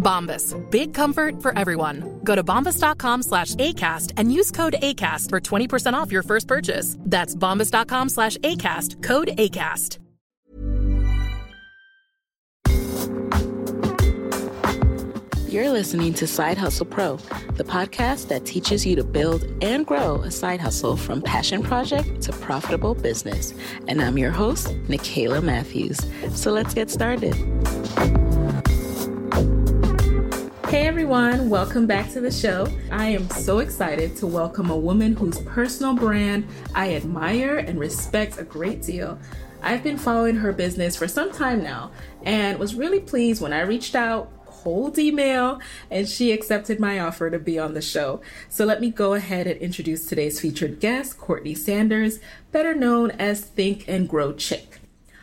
Bombas. Big comfort for everyone. Go to bombas.com slash ACAST and use code ACAST for 20% off your first purchase. That's bombas.com slash ACAST. Code ACAST. You're listening to Side Hustle Pro, the podcast that teaches you to build and grow a side hustle from passion project to profitable business. And I'm your host, Nicaila Matthews. So let's get started. Hey everyone, welcome back to the show. I am so excited to welcome a woman whose personal brand I admire and respect a great deal. I've been following her business for some time now and was really pleased when I reached out cold email and she accepted my offer to be on the show. So let me go ahead and introduce today's featured guest, Courtney Sanders, better known as Think and Grow Chick.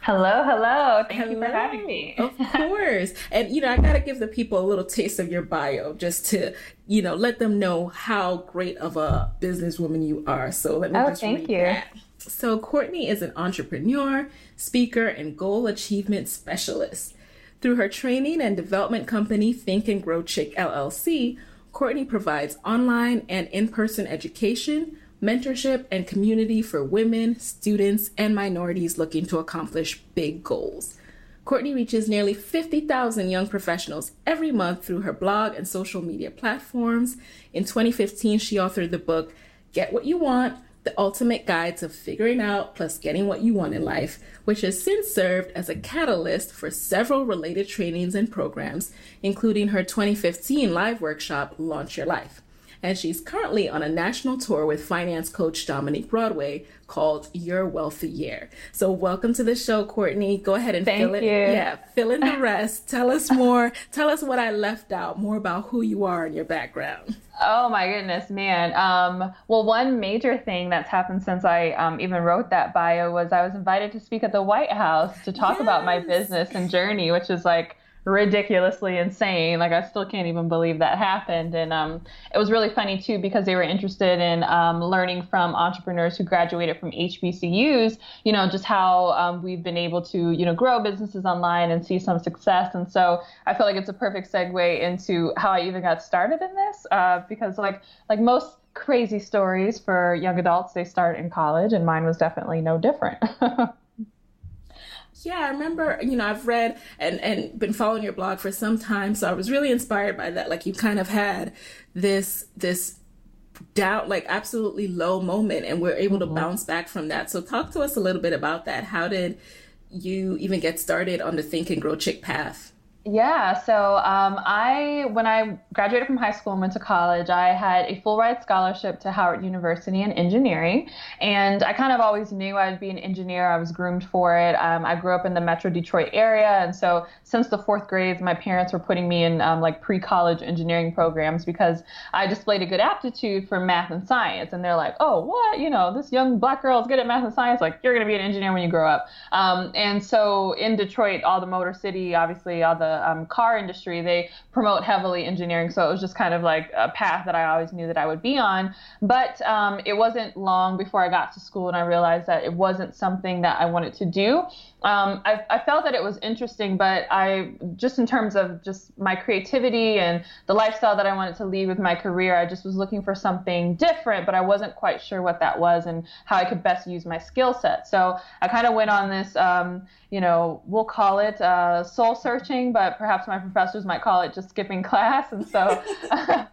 Hello, hello. Thank Hello. you for having me. of course. And, you know, I got to give the people a little taste of your bio just to, you know, let them know how great of a businesswoman you are. So let me Oh, just thank you. that. So, Courtney is an entrepreneur, speaker, and goal achievement specialist. Through her training and development company, Think and Grow Chick LLC, Courtney provides online and in person education, mentorship, and community for women, students, and minorities looking to accomplish big goals. Courtney reaches nearly 50,000 young professionals every month through her blog and social media platforms. In 2015, she authored the book Get What You Want The Ultimate Guide to Figuring Out Plus Getting What You Want in Life, which has since served as a catalyst for several related trainings and programs, including her 2015 live workshop, Launch Your Life and she's currently on a national tour with finance coach Dominique Broadway called Your Wealthy Year. So welcome to the show, Courtney. Go ahead and Thank fill it. you. Yeah, fill in the rest. Tell us more. Tell us what I left out. More about who you are and your background. Oh my goodness, man. Um, well, one major thing that's happened since I um, even wrote that bio was I was invited to speak at the White House to talk about my business and journey, which is like ridiculously insane. Like I still can't even believe that happened. And um, it was really funny too because they were interested in um, learning from entrepreneurs who graduated from HBCUs. You know, just how um, we've been able to you know grow businesses online and see some success. And so I feel like it's a perfect segue into how I even got started in this uh, because like like most crazy stories for young adults they start in college and mine was definitely no different Yeah, I remember, you know, I've read and, and been following your blog for some time. So I was really inspired by that. Like you kind of had this, this down, like absolutely low moment and we're able to mm-hmm. bounce back from that. So talk to us a little bit about that. How did you even get started on the Think and Grow Chick path? Yeah, so um, I, when I graduated from high school and went to college, I had a full ride scholarship to Howard University in engineering. And I kind of always knew I'd be an engineer. I was groomed for it. Um, I grew up in the metro Detroit area. And so since the fourth grade, my parents were putting me in um, like pre college engineering programs because I displayed a good aptitude for math and science. And they're like, oh, what? You know, this young black girl is good at math and science. Like, you're to be an engineer when you grow up. Um, and so in Detroit, all the Motor City, obviously, all the um, car industry, they promote heavily engineering. So it was just kind of like a path that I always knew that I would be on. But um, it wasn't long before I got to school and I realized that it wasn't something that I wanted to do. Um, I, I, felt that it was interesting, but I just in terms of just my creativity and the lifestyle that I wanted to lead with my career, I just was looking for something different, but I wasn't quite sure what that was and how I could best use my skill set. So I kind of went on this, um, you know, we'll call it uh, soul searching, but perhaps my professors might call it just skipping class. And so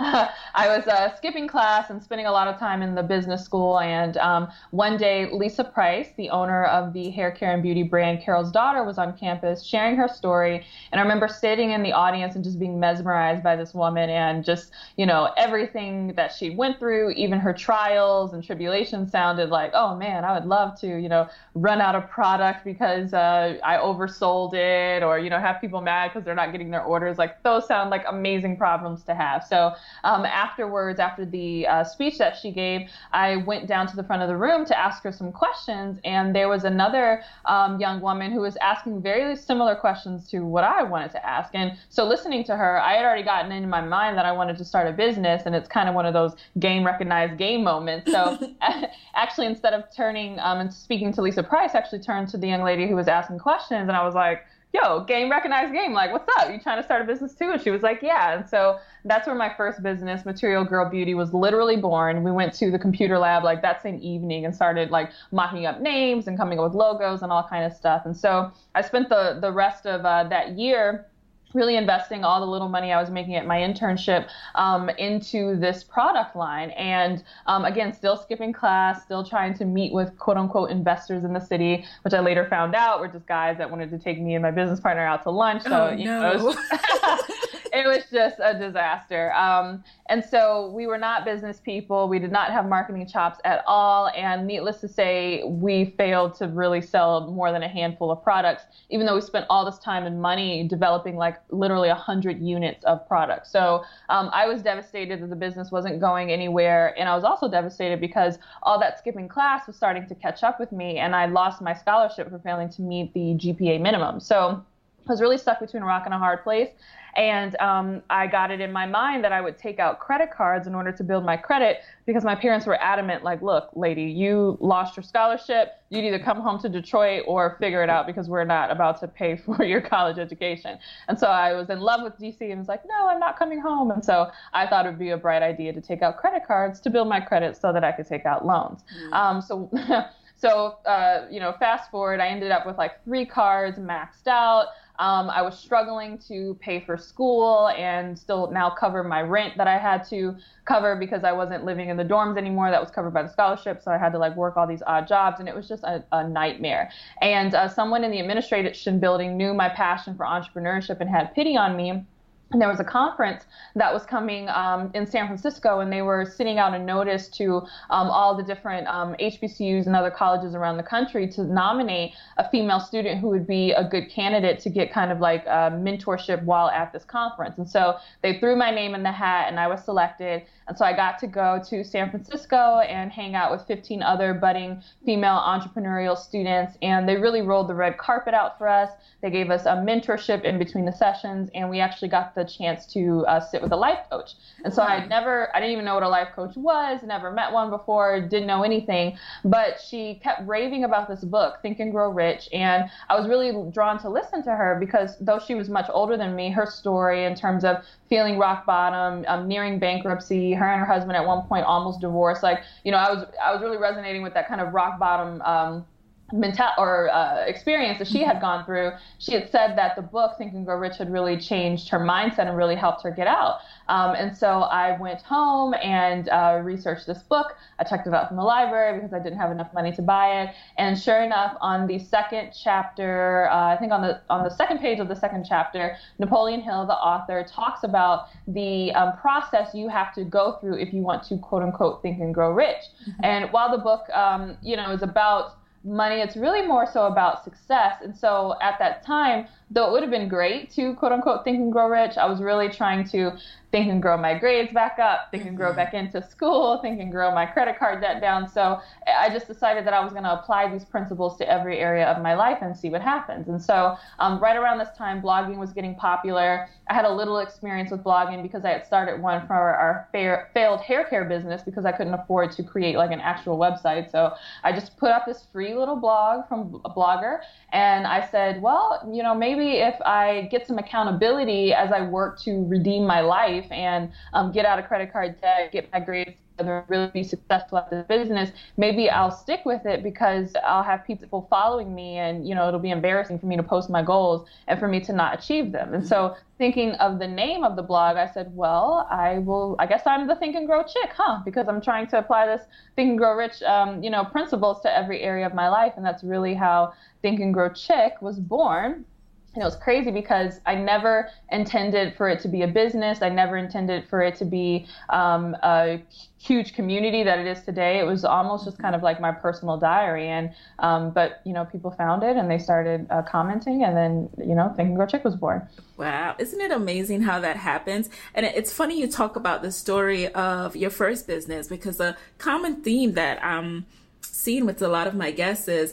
I was uh, skipping class and spending a lot of time in the business school. And um, one day, Lisa Price, the owner of the hair care and beauty brand Carol's Daughter, was on campus sharing her story. And I remember sitting in the audience and just being mesmerized by this woman and just, you know, everything that she went through, even her trials and tribulations sounded like, oh man, I would love to, you know, run out of product because uh, I oversold it or, you know, have people mad because they're not getting their orders. Like, those sound like amazing problems to have. So, um, afterwards, after the uh, speech that she gave, I went down to the front of the room to ask her some questions, and there was another um, young woman who was asking very similar questions to what I wanted to ask. And so, listening to her, I had already gotten in my mind that I wanted to start a business, and it's kind of one of those game recognized game moments. So, actually, instead of turning um, and speaking to Lisa Price, I actually turned to the young lady who was asking questions, and I was like, yo, game recognized game. Like, what's up? You trying to start a business too? And she was like, yeah. And so that's where my first business, Material Girl Beauty, was literally born. We went to the computer lab like that same evening and started like mocking up names and coming up with logos and all kind of stuff. And so I spent the the rest of uh, that year really investing all the little money I was making at my internship um, into this product line. And um, again, still skipping class, still trying to meet with quote unquote investors in the city, which I later found out were just guys that wanted to take me and my business partner out to lunch. So, oh, you no. know, it was, just a disaster. Um, and so we were not business people. We did not have marketing chops at all. And needless to say, we failed to really sell more than a handful of products, even though we spent all this time and money developing like literally 100 units of product. So um, I was devastated that the business wasn't going anywhere. And I was also devastated because all that skipping class was starting to catch up with me. And I lost my scholarship for failing to meet the GPA minimum. So I was really stuck between a rock and a hard place. And um, I got it in my mind that I would take out credit cards in order to build my credit because my parents were adamant, like, look, lady, you lost your scholarship. You'd either come home to Detroit or figure it out because we're not about to pay for your college education. And so I was in love with DC and was like, no, I'm not coming home. And so I thought it would be a bright idea to take out credit cards to build my credit so that I could take out loans. Mm. Um, so So, uh, you know, fast forward, I ended up with like three cards maxed out. Um, I was struggling to pay for school and still now cover my rent that I had to cover because I wasn't living in the dorms anymore. That was covered by the scholarship. So I had to like work all these odd jobs and it was just a, a nightmare. And uh, someone in the administration building knew my passion for entrepreneurship and had pity on me and there was a conference that was coming um, in San Francisco, and they were sending out a notice to um, all the different um, HBCUs and other colleges around the country to nominate a female student who would be a good candidate to get kind of like a mentorship while at this conference. And so they threw my name in the hat, and I was selected. And so I got to go to San Francisco and hang out with 15 other budding female entrepreneurial students, and they really rolled the red carpet out for us. They gave us a mentorship in between the sessions, and we actually got the chance to uh, sit with a life coach. And so I never, I didn't even know what a life coach was, never met one before, didn't know anything. But she kept raving about this book, Think and Grow Rich, and I was really drawn to listen to her because though she was much older than me, her story in terms of feeling rock bottom, um, nearing bankruptcy, her and her husband at one point almost divorced. Like, you know, I was I was really resonating with that kind of rock bottom. Um, mental or uh, experience that she had gone through, she had said that the book Think and Grow Rich had really changed her mindset and really helped her get out. Um, and so I went home and uh, researched this book. I checked it out from the library because I didn't have enough money to buy it. And sure enough, on the second chapter, uh, I think on the on the second page of the second chapter, Napoleon Hill, the author, talks about the um, process you have to go through if you want to quote unquote think and grow rich. Mm-hmm. And while the book, um, you know, is about money. It's really more so about success. And so at that time, though it would have been great to quote unquote think and grow rich, I was really trying to think can grow my grades back up, they can grow mm-hmm. back into school, they can grow my credit card debt down. So I just decided that I was going to apply these principles to every area of my life and see what happens. And so um, right around this time, blogging was getting popular. I had a little experience with blogging because I had started one for our, our fair, failed hair care business because I couldn't afford to create like an actual website. So I just put up this free little blog from a blogger and I said, well, you know, maybe if I get some accountability as I work to redeem my life and um, get out of credit card debt, get my grades and really be successful at the business, maybe I'll stick with it because I'll have people following me and, you know, it'll be embarrassing for me to post my goals and for me to not achieve them. And so thinking of the name of the blog, I said, well, I will, I guess I'm the Think and Grow chick, huh? Because I'm trying to apply this Think and Grow Rich, um, you know, principles to every area of my life. And that's really how Think and Grow Chick was born and it was crazy because I never intended for it to be a business. I never intended for it to be um, a huge community that it is today. It was almost just kind of like my personal diary. And um, but you know, people found it and they started uh, commenting, and then you know, Think Grow Chick was born. Wow, isn't it amazing how that happens? And it's funny you talk about the story of your first business because a common theme that I'm seeing with a lot of my guests is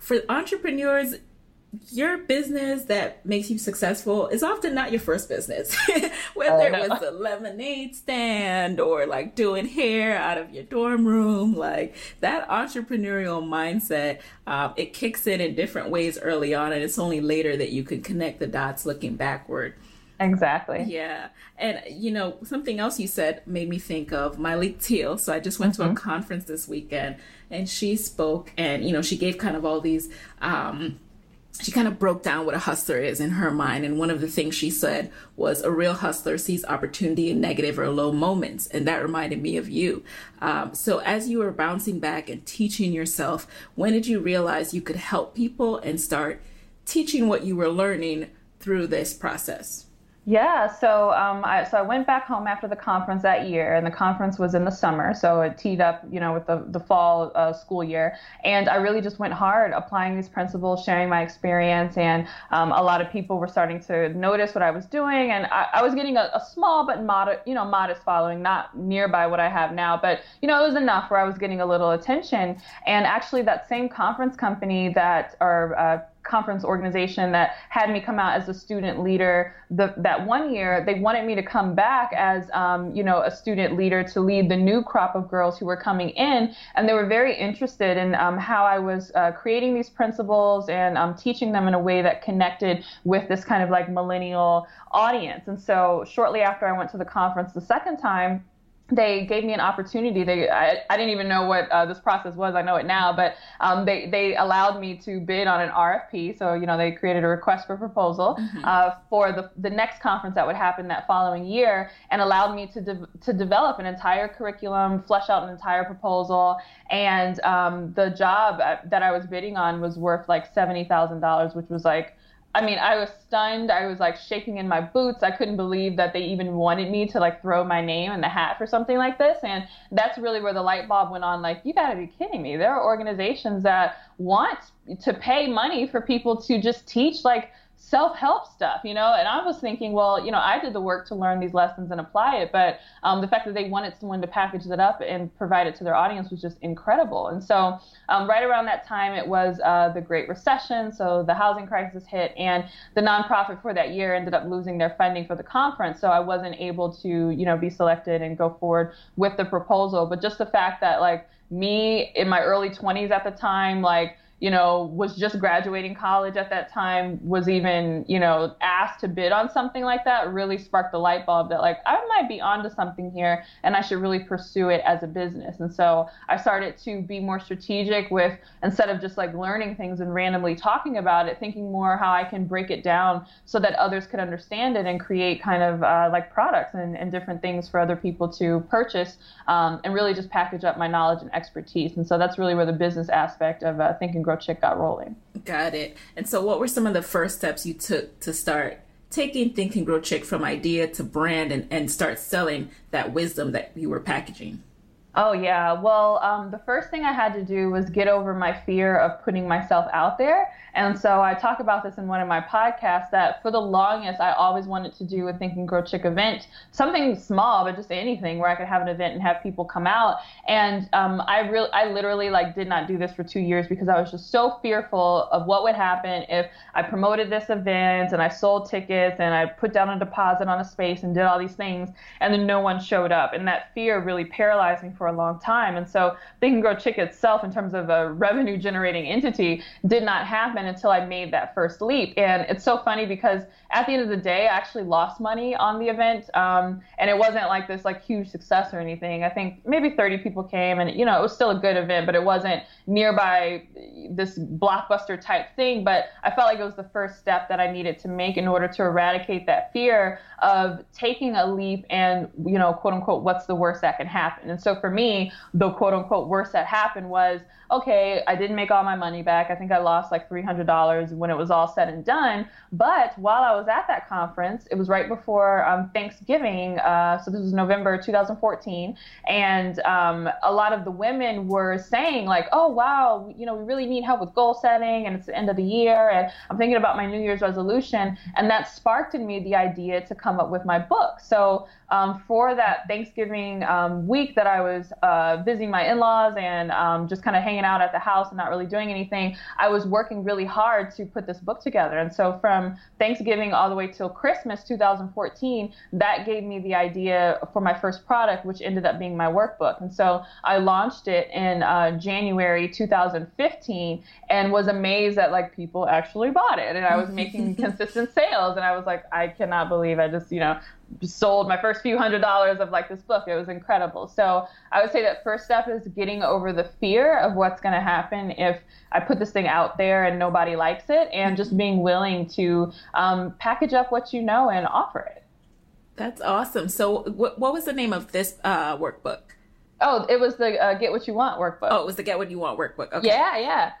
for entrepreneurs your business that makes you successful is often not your first business. Whether it was a lemonade stand or like doing hair out of your dorm room, like that entrepreneurial mindset, um, it kicks in in different ways early on, and it's only later that you can connect the dots looking backward. Exactly. Yeah. And, you know, something else you said made me think of Myleik Teal. So I just went mm-hmm. to a mm-hmm. conference this weekend and she spoke and, you know, she gave kind of all these, um, she kind of broke down what a hustler is in her mind. And one of the things she said was a real hustler sees opportunity in negative or low moments. And that reminded me of you. Um, so as you were bouncing back and teaching yourself, when did you realize you could help people and start teaching what you were learning through this process? Yeah, so um, I so I went back home after the conference that year, and the conference was in the summer, so it teed up, you know, with the the fall uh, school year, and I really just went hard applying these principles, sharing my experience, and um, a lot of people were starting to notice what I was doing, and I, I was getting a, a small but modest, you know, modest following, not nearby what I have now, but you know, it was enough where I was getting a little attention, and actually that same conference company that are uh, conference organization that had me come out as a student leader. The, that one year they wanted me to come back as um, you know a student leader to lead the new crop of girls who were coming in. And they were very interested in um, how i was uh, creating these principles and um, teaching them in a way that connected with this kind of like millennial audience. And so shortly after i went to the conference the second time they gave me an opportunity. They, I, I didn't even know what uh, this process was. I know it now, but um, they, they allowed me to bid on an RFP. So, you know, they created a request for proposal mm-hmm. uh, for the, the next conference that would happen that following year and allowed me to, de- to develop an entire curriculum, flesh out an entire proposal. And um, the job uh, that I was bidding on was worth like $70,000, which was like I mean, I was stunned. I was like shaking in my boots. I couldn't believe that they even wanted me to like throw my name in the hat for something like this. And that's really where the light bulb went on. Like, you got to be kidding me. There are organizations that want to pay money for people to just teach like self-help stuff, you know. And I was thinking, well, you know, I did the work to learn these lessons and apply it, but um, the fact that they wanted someone to package it up and provide it to their audience was just incredible. And so, um, right around that time, it was uh, the Great Recession, so the housing crisis hit, and the nonprofit for that year ended up losing their funding for the conference. So I wasn't able to, you know, be selected and go forward with the proposal. But just the fact that, like, me in my early 20s at the time, like you know, was just graduating college at that time, was even, you know, asked to bid on something like that really sparked the light bulb that like I might be onto something here and I should really pursue it as a business. And so I started to be more strategic with instead of just like learning things and randomly talking about it, thinking more how I can break it down so that others could understand it and create kind of uh, like products and, and different things for other people to purchase um, and really just package up my knowledge and expertise. And so that's really where the business aspect of uh, Think Grow Chick got rolling. Got it. And so, what were some of the first steps you took to start taking Think and Grow Chick from idea to brand and, and start selling that wisdom that you were packaging? Oh, yeah. Well, um, the first thing I had to do was get over my fear of putting myself out there. And so I talk about this in one of my podcasts that for the longest, I always wanted to do a Think and Grow Chick event, something small, but just anything where I could have an event and have people come out. And um, I really, I literally like did not do this for two years because I was just so fearful of what would happen if I promoted this event and I sold tickets and I put down a deposit on a space and did all these things and then no one showed up. And that fear really paralyzed me for a long time. And so Think and Grow Chick itself, in terms of a revenue generating entity, did not happen until I made that first leap. And it's so funny because at the end of the day, I actually lost money on the event. Um, and it wasn't like this like huge success or anything. I think maybe 30 people came and, you know, it was still a good event, but it wasn't nearby this blockbuster type thing. But I felt like it was the first step that I needed to make in order to eradicate that fear of taking a leap and, you know, quote unquote, what's the worst that can happen. And so for me, the quote unquote worst that happened was, okay, I didn't make all my money back. I think I lost like $300 when it was all said and done. But while I was at that conference, it was right before um, Thanksgiving. Uh, so this was November 2014. And um, a lot of the women were saying, like, oh, wow, you know, we really need help with goal setting and it's the end of the year. And I'm thinking about my New Year's resolution. And that sparked in me the idea to come up with my book. So um, for that Thanksgiving um, week that I was uh, visiting my in laws and um, just kind of hanging out at the house and not really doing anything, I was working really hard to put this book together. And so from Thanksgiving all the way till Christmas 2014, that gave me the idea for my first product, which ended up being my workbook. And so I launched it in uh, January 2015 and was amazed that like people actually bought it and I was making consistent sales. And I was like, I cannot believe I just, you know, sold my first few hundred dollars of like this book. It was incredible. So I would say that first step is getting over the fear of what's going to happen if I put this thing out there and nobody likes it, and just being willing to um, package up what you know and offer it. That's awesome. So what what was the name of this uh, workbook? Oh, it was the uh, Get What You Want workbook. Oh, it was the Get What You Want workbook. Okay. Yeah, yeah.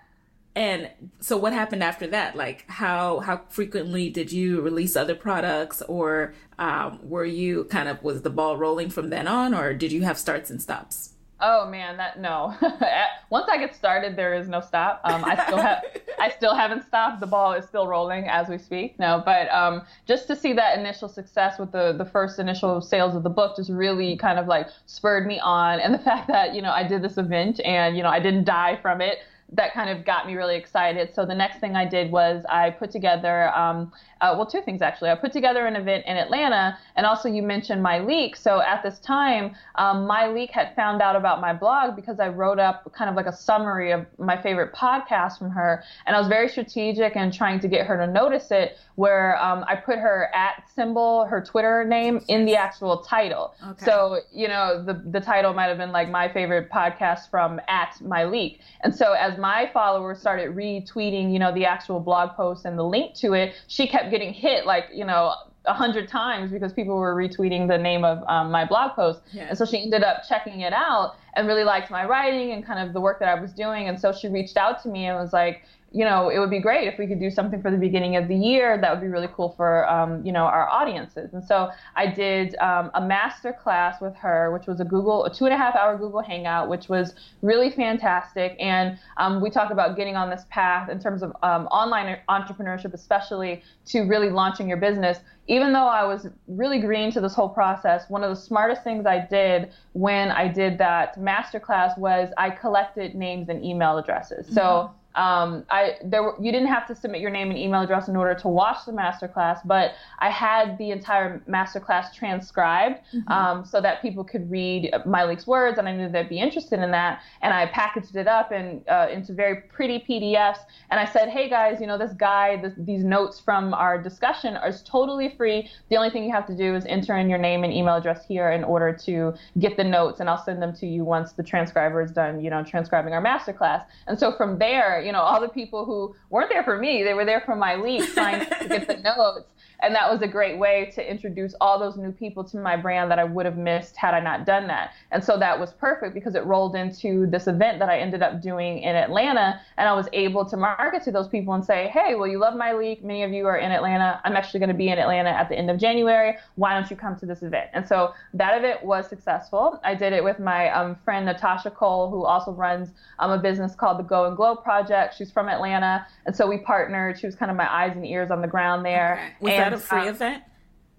And so what happened after that? Like how how frequently did you release other products or um, were you kind of was the ball rolling from then on or did you have starts and stops? Oh man, that no. Once I get started, there is no stop. Um, I still have, I still haven't stopped. The ball is still rolling as we speak. No, but um, just to see that initial success with the the first initial sales of the book just really kind of like spurred me on, and the fact that you know I did this event and you know I didn't die from it that kind of got me really excited. So the next thing I did was I put together, um, uh, well, two things actually. I put together an event in Atlanta, and also you mentioned Myleik. So at this time, um, Myleik had found out about my blog because I wrote up kind of like a summary of my favorite podcast from her, and I was very strategic in trying to get her to notice it. Where um, I put her at symbol, her Twitter name, in the actual title. Okay. So you know the the title might have been like my favorite podcast from at Myleik, and so as my followers started retweeting, you know, the actual blog post and the link to it, she kept getting hit like, you know, a hundred times because people were retweeting the name of um, my blog post. Yeah. And so she ended up checking it out and really liked my writing and kind of the work that I was doing. And so she reached out to me and was like, you know, it would be great if we could do something for the beginning of the year. That would be really cool for, um, you know, our audiences. And so I did um, a master class with her, which was a Google, a two and a half hour Google Hangout, which was really fantastic. And um, we talked about getting on this path in terms of um, online entrepreneurship, especially to really launching your business. Even though I was really green to this whole process, one of the smartest things I did when I did that master class was I collected names and email addresses. So mm-hmm um, I there were, you didn't have to submit your name and email address in order to watch the masterclass, but I had the entire masterclass transcribed mm-hmm. um, so that people could read Myleik's words, and I knew they'd be interested in that. And I packaged it up and uh, into very pretty PDFs, and I said, "Hey guys, you know this guide, this, these notes from our discussion are totally free. The only thing you have to do is enter in your name and email address here in order to get the notes, and I'll send them to you once the transcriber is done, you know, transcribing our masterclass." And so from there you know, all the people who weren't there for me, they were there for Myleik trying to get the notes and that was a great way to introduce all those new people to my brand that I would have missed had I not done that. And so that was perfect because it rolled into this event that I ended up doing in Atlanta. And I was able to market to those people and say, hey, well, you love Myleik. Many of you are in Atlanta. I'm actually going to be in Atlanta at the end of January. Why don't you come to this event? And so that event was successful. I did it with my um, friend Natasha Cole, who also runs um, a business called the Go and Glow Project. She's from Atlanta. And so we partnered. She was kind of my eyes and ears on the ground there. Okay. That a free event?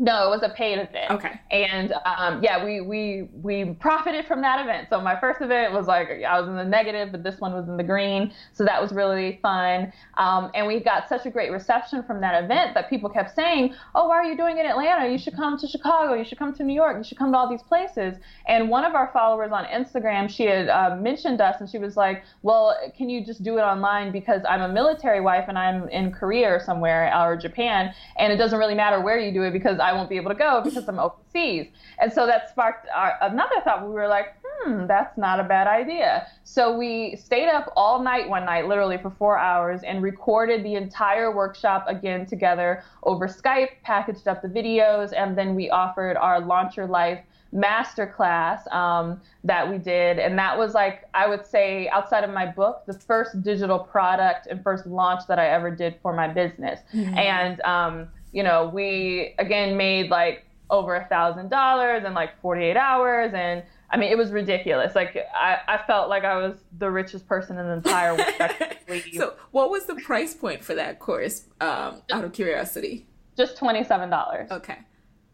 No, it was a paid event. Okay. And um, yeah, we we we profited from that event. So my first event was like I was in the negative, but this one was in the green. So that was really fun. Um, and we got such a great reception from that event that people kept saying, "Oh, why are you doing it in Atlanta? You should come to Chicago. You should come to New York. You should come to all these places." And one of our followers on Instagram, she had uh, mentioned us, and she was like, "Well, can you just do it online because I'm a military wife and I'm in Korea or somewhere or Japan, and it doesn't really matter where you do it because I won't be able to go because I'm overseas. And so that sparked our, another thought. We were like, hmm, that's not a bad idea. So we stayed up all night one night, literally for four hours, and recorded the entire workshop again together over Skype, packaged up the videos, and then we offered our Launch Your Life masterclass um, that we did. And that was like, I would say, outside of my book, the first digital product and first launch that I ever did for my business. Mm-hmm. And um, you know, we again made like over a thousand dollars in like 48 hours and I mean, it was ridiculous. Like I, I felt like I was the richest person in the entire world. so, what was the price point for that course? Um, out of curiosity, just twenty seven dollars. Okay.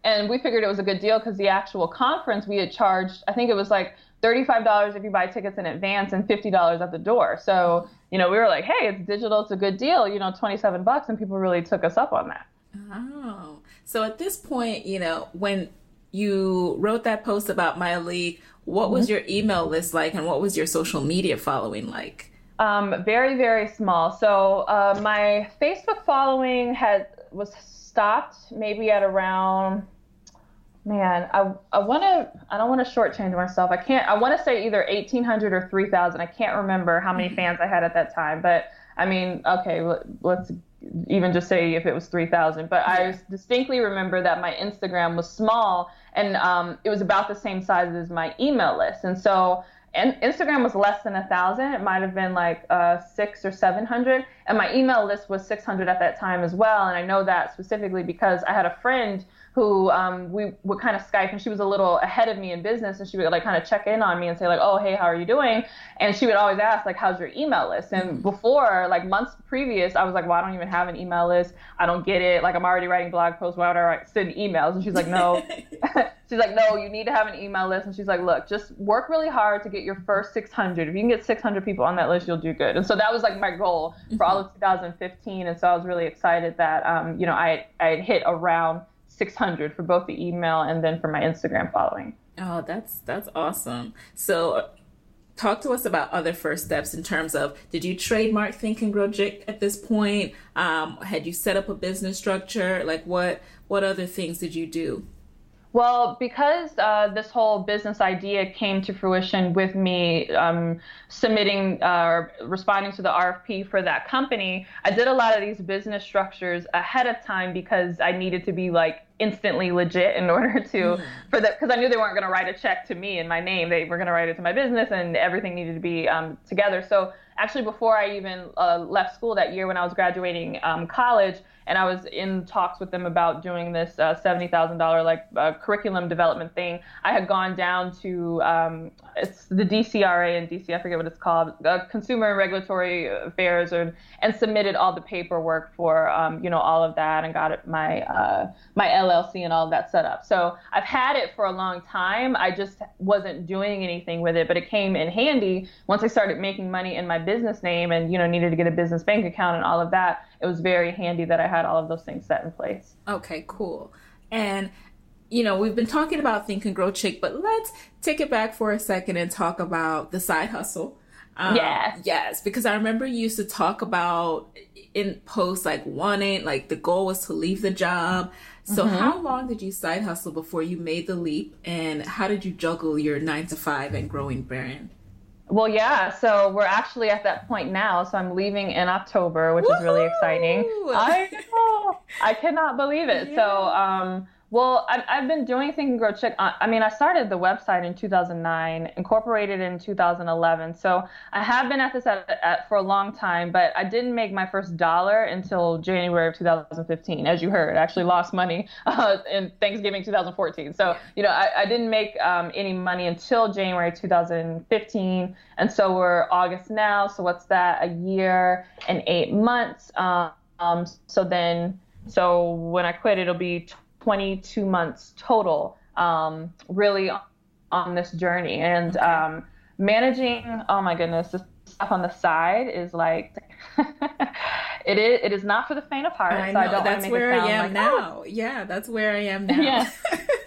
And we figured it was a good deal because the actual conference we had charged, I think it was like thirty five dollars if you buy tickets in advance and fifty dollars at the door. So, you know, we were like, hey, it's digital, it's a good deal. You know, twenty seven bucks, and people really took us up on that. Oh, so at this point, you know, when you wrote that post about Myleik, what was mm-hmm. your email list like and what was your social media following like? Um, very, very small. So uh, my Facebook following had was stopped maybe at around. Man, I I want to I don't want to shortchange myself. I can't. I want to say either 1,800 or 3,000. I can't remember how many mm-hmm. fans I had at that time, but I mean, okay, let's even just say if it was 3000 but i distinctly remember that my instagram was small and um, it was about the same size as my email list. And so and instagram was less than a thousand. It might have been like uh, six or seven hundred. And my email list was 600 at that time as well. And i know that specifically because i had a friend who um, we would kind of Skype, and she was a little ahead of me in business, and she would like kind of check in on me and say like, "Oh, hey, how are you doing?" And she would always ask like, "How's your email list?" And mm-hmm. before, like months previous, I was like, "Well, I don't even have an email list. I don't get it. Like, I'm already writing blog posts. Why would I write, send emails?" And she's like, "No." she's like, "No, you need to have an email list." And she's like, "Look, just work really hard to get your first 600. If you can get 600 people on that list, you'll do good." And so that was like my goal for all of 2015. And so I was really excited that um, you know I I had hit around 600 for both the email and then for my Instagram following. Oh, that's that's awesome. So talk to us about other first steps in terms of did you trademark think and grow Chick at this point um, had you set up a business structure like what what other things did you do well, because uh, this whole business idea came to fruition with me um, submitting uh, or responding to the RFP for that company, I did a lot of these business structures ahead of time because I needed to be like instantly legit in order to mm. for that because I knew they weren't going to write a check to me in my name. They were going to write it to my business, and everything needed to be um, together. So actually, before I even uh, left school that year, when I was graduating um, college and I was in talks with them about doing this uh, seventy thousand dollar like uh, curriculum development thing. I had gone down to um, it's the DCRA and DC, I forget what it's called, uh, Consumer and Regulatory Affairs, or, and submitted all the paperwork for um, you know all of that and got my uh, my LLC and all of that set up. So I've had it for a long time. I just wasn't doing anything with it, but it came in handy once I started making money in my business name and you know needed to get a business bank account and all of that. It was very handy that I had all of those things set in place. Okay, cool. And you know, we've been talking about Think and Grow Chick, but let's take it back for a second and talk about the side hustle. Um, yeah. Yes, because I remember you used to talk about in posts like wanting, like the goal was to leave the job. So mm-hmm. how long did you side hustle before you made the leap, and how did you juggle your nine to five and growing brand? Well, yeah. So we're actually at that point now. So I'm leaving in October, which Woo-hoo! is really exciting. I know. I cannot believe it. Yeah. So um, well, I've, I've been doing Think and Grow Chick. Uh, I mean, I started the website in 2009, incorporated in 2011. So I have been at this at, at, for a long time, but I didn't make my first dollar until January of 2015. As you heard, I actually lost money uh, in Thanksgiving 2014. So, you know, I, I didn't make um, any money until January 2015. And so we're August now. So what's that? A year and eight months. Um, so then, so when I quit, it'll be 22 months total, um, really on this journey. And um, managing, oh my goodness, the stuff on the side is like, it is it is not for the faint of heart. I know, so I don't that's where I am like, now. Oh. Yeah, that's where I am now. Yeah.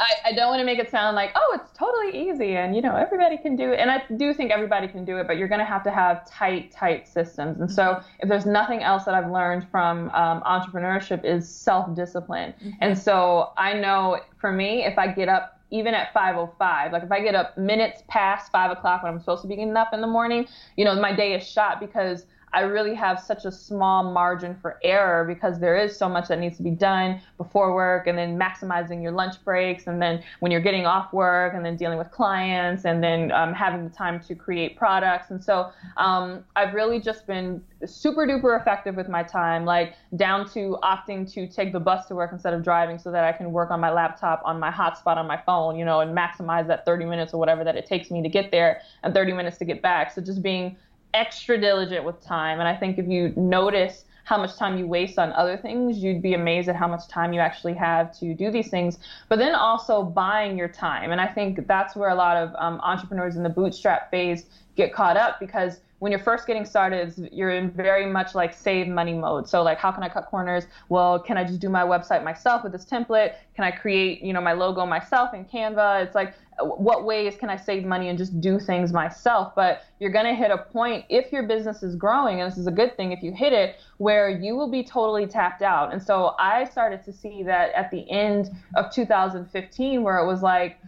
I, I don't want to make it sound like, oh, it's totally easy and, you know, everybody can do it. And I do think everybody can do it, but you're going to have to have tight, tight systems. And so mm-hmm. if there's nothing else that I've learned from um, entrepreneurship is self-discipline. Mm-hmm. And so I know for me, if I get up even at 5.05 like if i get up minutes past 5 o'clock when i'm supposed to be getting up in the morning you know my day is shot because I really have such a small margin for error because there is so much that needs to be done before work and then maximizing your lunch breaks and then when you're getting off work and then dealing with clients and then um, having the time to create products. And so um, I've really just been super duper effective with my time, like down to opting to take the bus to work instead of driving so that I can work on my laptop on my hotspot on my phone, you know, and maximize that 30 minutes or whatever that it takes me to get there and 30 minutes to get back. So just being extra diligent with time. And I think if you notice how much time you waste on other things, you'd be amazed at how much time you actually have to do these things. But then also buying your time. And I think that's where a lot of um, entrepreneurs in the bootstrap phase get caught up because when you're first getting started, you're in very much like save money mode. So like, how can I cut corners? Well, can I just do my website myself with this template? Can I create, you know, my logo myself in Canva? It's like, uh, what ways can I save money and just do things myself? But you're going to hit a point if your business is growing, and this is a good thing if you hit it, where you will be totally tapped out. And so I started to see that at the end of 2015, where it was like,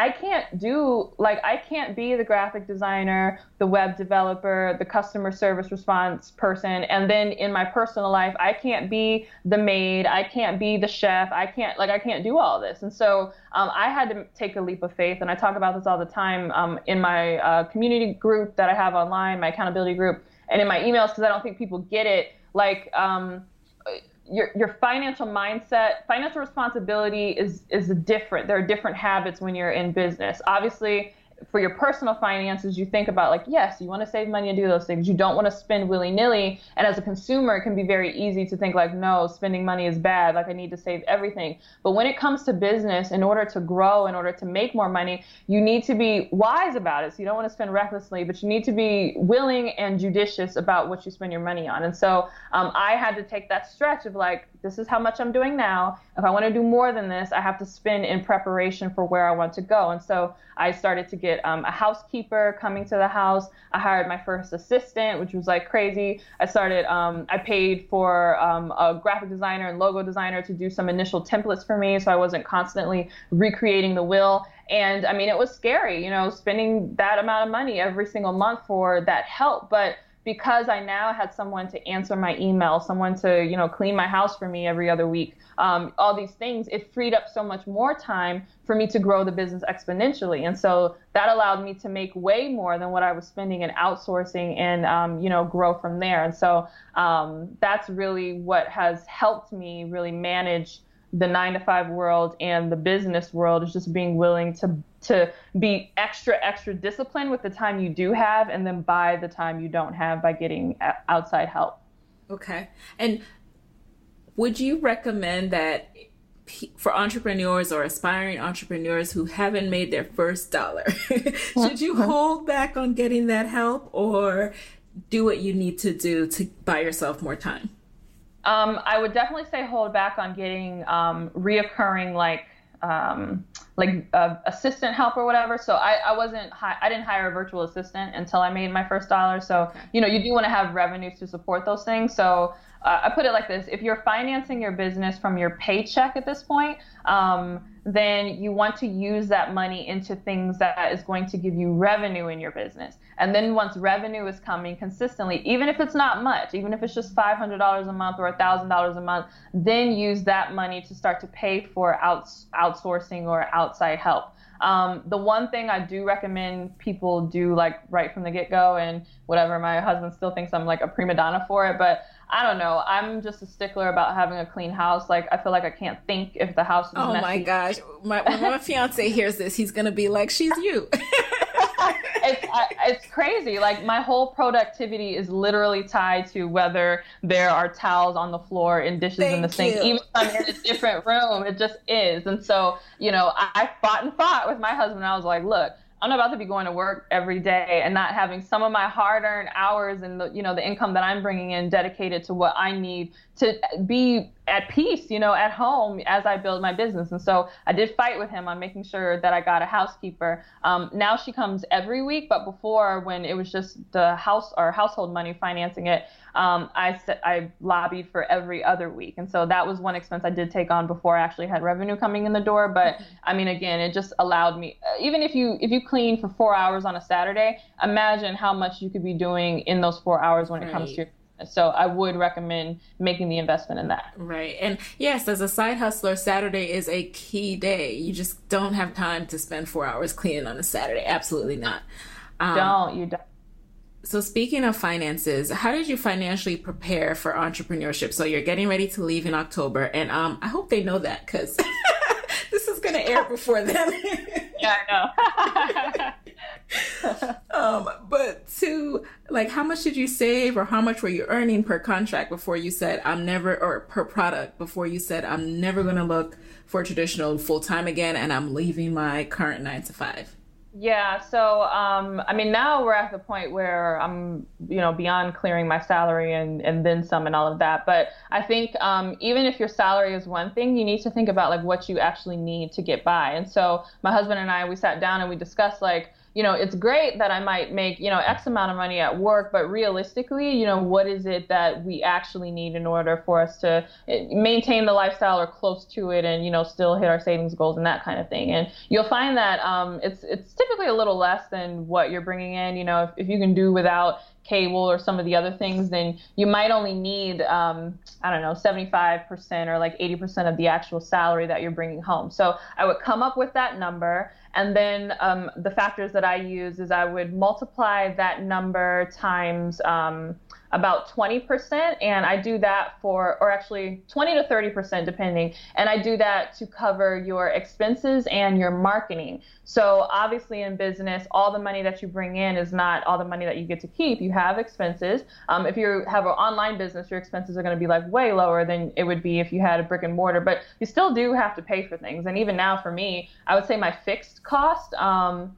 I can't do like I can't be the graphic designer, the web developer, the customer service response person, and then in my personal life I can't be the maid, I can't be the chef, I can't like I can't do all this. And so um, I had to take a leap of faith, and I talk about this all the time um, in my uh, community group that I have online, my accountability group, and in my emails because I don't think people get it. Like um, your your financial mindset, financial responsibility is is different. There are different habits when you're in business. Obviously, for your personal finances, you think about like, yes, you want to save money and do those things. You don't want to spend willy nilly. And as a consumer, it can be very easy to think like, no, spending money is bad. Like I need to save everything. But when it comes to business, in order to grow, in order to make more money, you need to be wise about it. So you don't want to spend recklessly, but you need to be willing and judicious about what you spend your money on. And so um, I had to take that stretch of like, this is how much I'm doing now. If I want to do more than this, I have to spend in preparation for where I want to go. And so I started to get um, a housekeeper coming to the house. I hired my first assistant, which was like crazy. I started, um, I paid for um, a graphic designer and logo designer to do some initial templates for me so I wasn't constantly recreating the will. And I mean, it was scary, you know, spending that amount of money every single month for that help. But because I now had someone to answer my email, someone to, you know, clean my house for me every other week, um, all these things, it freed up so much more time for me to grow the business exponentially. And so that allowed me to make way more than what I was spending in outsourcing and, um, you know, grow from there. And so um, that's really what has helped me really manage the nine to five world and the business world is just being willing to to be extra extra disciplined with the time you do have and then buy the time you don't have by getting outside help okay and would you recommend that for entrepreneurs or aspiring entrepreneurs who haven't made their first dollar? Should you mm-hmm. hold back on getting that help or do what you need to do to buy yourself more time? Um, I would definitely say hold back on getting um, reoccurring like um, like uh, assistant help or whatever. So I, I wasn't hi- I didn't hire a virtual assistant until I made my first dollar. So okay. you know you do want to have revenues to support those things. So uh, I put it like this: if you're financing your business from your paycheck at this point, um, then you want to use that money into things that is going to give you revenue in your business. And then once revenue is coming consistently, even if it's not much, even if it's just $500 a month or $1,000 a month, then use that money to start to pay for outs- outsourcing or outside help. Um, the one thing I do recommend people do like right from the get go, and whatever, my husband still thinks I'm like a prima donna for it, but I don't know. I'm just a stickler about having a clean house. Like I feel like I can't think if the house is Oh messy. my gosh. My, when my fiance hears this, he's going to be like, she's you. it's I, it's crazy. Like my whole productivity is literally tied to whether there are towels on the floor and dishes Thank in the sink. you. Even if I'm in a different room, it just is. And so, you know, I, I fought and fought with my husband. I was like, look, I'm not about to be going to work every day and not having some of my hard-earned hours and the you know the income that I'm bringing in dedicated to what I need to be at peace, you know, at home as I build my business. And so I did fight with him on making sure that I got a housekeeper. Um, now she comes every week, but before when it was just the house or household money financing it, um, I I lobbied for every other week, and so that was one expense I did take on before I actually had revenue coming in the door. But mm-hmm. I mean, again, it just allowed me. Uh, even if you if you clean for four hours on a Saturday, imagine how much you could be doing in those four hours when right. it comes to your so I would recommend making the investment in that. Right. And yes, as a side hustler, Saturday is a key day. You just don't have time to spend four hours cleaning on a Saturday. Absolutely not. Um, don't you don't. So speaking of finances, how did you financially prepare for entrepreneurship? So you're getting ready to leave in October, and um, I hope they know that because this is going to air before then. yeah, I know. um, but to like, how much did you save, or how much were you earning per contract before you said I'm never, or per product before you said I'm never going to look for traditional full time again, and I'm leaving my current nine to five? Yeah, so um, I mean, now we're at the point where I'm, you know, beyond clearing my salary and and then some and all of that. But I think um, even if your salary is one thing, you need to think about like what you actually need to get by. And so my husband and I, we sat down and we discussed like you know, it's great that I might make, you know, X amount of money at work, but realistically, you know, what is it that we actually need in order for us to eh, maintain the lifestyle or close to it and, you know, still hit our savings goals and that kind of thing. And you'll find that um, it's, it's typically a little less than what you're bringing in. You know, if, if you can do without cable or some of the other things, then you might only need, um, I don't know, 75% or like 80% of the actual salary that you're bringing home. So I would come up with that number. And then um, the factors that I use is I would multiply that number times um, about 20%. And I do that for, or actually 20 to 30%, depending. And I do that to cover your expenses and your marketing. So obviously in business, all the money that you bring in is not all the money that you get to keep. You have expenses. Um, if you have an online business, your expenses are going to be like way lower than it would be if you had a brick and mortar. But you still do have to pay for things. And even now for me, I would say my fixed cost. Um,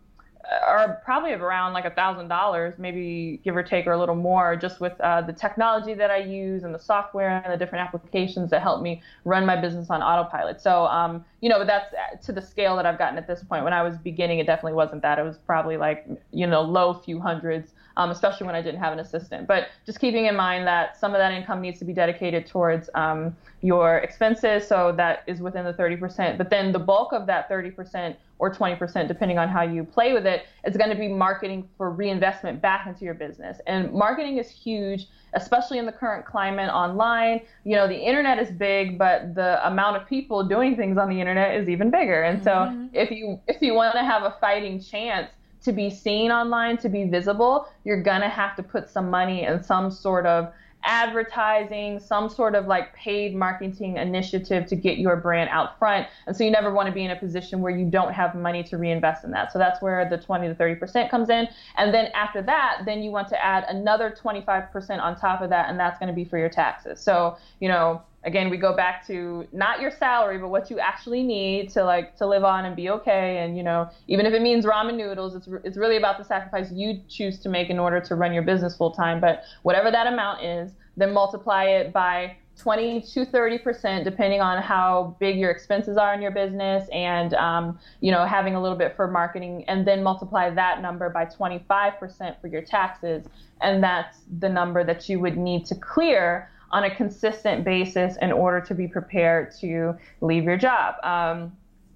are probably around like a thousand dollars, maybe give or take or a little more, just with uh, the technology that I use and the software and the different applications that help me run my business on autopilot. So, um, you know, but that's uh, to the scale that I've gotten at this point. When I was beginning, it definitely wasn't that. It was probably like, you know, low few hundreds, um, especially when I didn't have an assistant. But just keeping in mind that some of that income needs to be dedicated towards um, your expenses, so that is within the 30%. But then the bulk of that 30% or 20%, depending on how you play with it, is going to be marketing for reinvestment back into your business. And marketing is huge, especially in the current climate online. You know, the internet is big, but the amount of people doing things on the internet is even bigger. And so mm-hmm. if you if you want to have a fighting chance to be seen online, to be visible, you're going to have to put some money in some sort of advertising, some sort of like paid marketing initiative to get your brand out front. And so you never want to be in a position where you don't have money to reinvest in that. So that's where the 20 to 30% comes in. And then after that, then you want to add another 25% on top of that, and that's going to be for your taxes. So, you know, again, we go back to not your salary, but what you actually need to like to live on and be okay. And you know, even if it means ramen noodles, it's it's really about the sacrifice you choose to make in order to run your business full time. But whatever that amount is, then multiply it by 20 to 30 percent, depending on how big your expenses are in your business, and um, you know, having a little bit for marketing, and then multiply that number by 25 percent for your taxes, and that's the number that you would need to clear on a consistent basis in order to be prepared to leave your job. Um,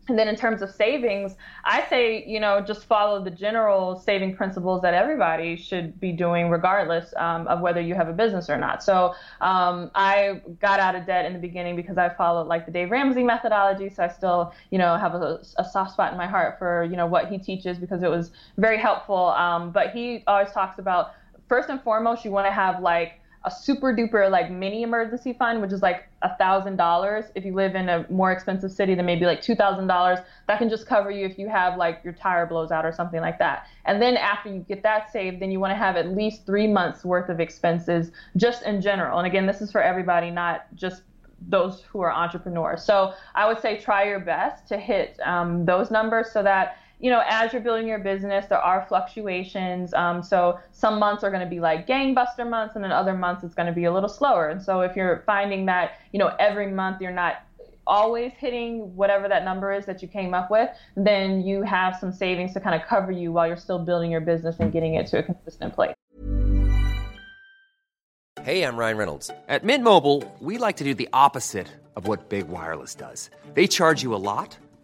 and then in terms of savings, I say, you know, just follow the general saving principles that everybody should be doing, regardless um, of whether you have a business or not. So um, I got out of debt in the beginning because I followed like the Dave Ramsey methodology. So I still, you know, have a, a soft spot in my heart for, you know, what he teaches because it was very helpful. Um, but he always talks about first and foremost, you want to have like a super duper like mini emergency fund, which is like a thousand dollars. If you live in a more expensive city, then maybe like two thousand dollars. That can just cover you if you have like your tire blows out or something like that. And then after you get that saved, then you want to have at least three months worth of expenses just in general. And again, this is for everybody, not just those who are entrepreneurs. So I would say try your best to hit um, those numbers so that you know, as you're building your business, there are fluctuations. Um, so some months are going to be like gangbuster months, and then other months it's going to be a little slower. And so if you're finding that, you know, every month you're not always hitting whatever that number is that you came up with, then you have some savings to kind of cover you while you're still building your business and getting it to a consistent place. Hey, I'm Ryan Reynolds. At Mint Mobile, we like to do the opposite of what Big Wireless does. They charge you a lot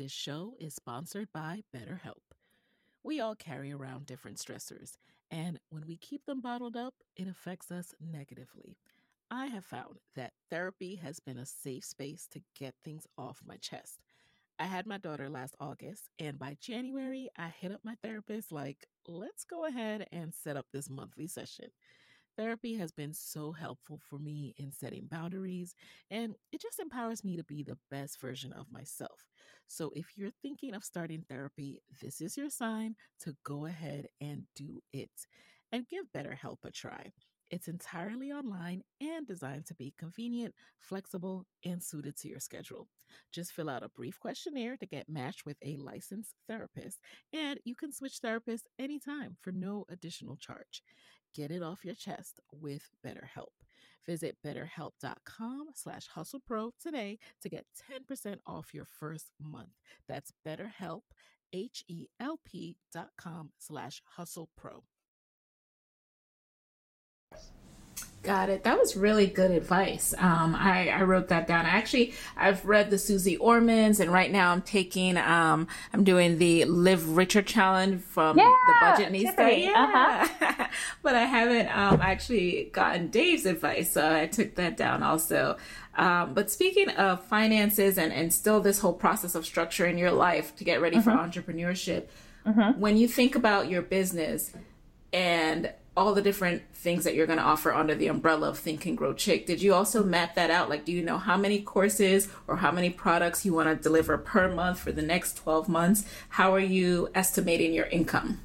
This show is sponsored by BetterHelp. We all carry around different stressors, and when we keep them bottled up, it affects us negatively. I have found that therapy has been a safe space to get things off my chest. I had my daughter last August, and by January, I hit up my therapist like, let's go ahead and set up this monthly session. Therapy has been so helpful for me in setting boundaries, and it just empowers me to be the best version of myself. So, if you're thinking of starting therapy, this is your sign to go ahead and do it and give BetterHelp a try. It's entirely online and designed to be convenient, flexible, and suited to your schedule. Just fill out a brief questionnaire to get matched with a licensed therapist, and you can switch therapists anytime for no additional charge. Get it off your chest with BetterHelp. Visit betterhelp.com slash hustlepro today to get 10% off your first month. That's betterhelp, H-E-L-P dot com slash hustlepro. Got it. That was really good advice. Um, I, I wrote that down. Actually, I've read the Suze Ormans, and right now I'm taking, um, I'm doing the Live Richer challenge from yeah, the Budgetnista. Yeah. Uh-huh. but I haven't um, actually gotten Dave's advice, so I took that down also. Um, but speaking of finances and, and still this whole process of structuring your life to get ready Mm-hmm. for entrepreneurship, when you think about your business and all the different things that you're going to offer under the umbrella of Think and Grow Chick, did you also map that out? Like, do you know how many courses or how many products you want to deliver per month for the next 12 months? How are you estimating your income?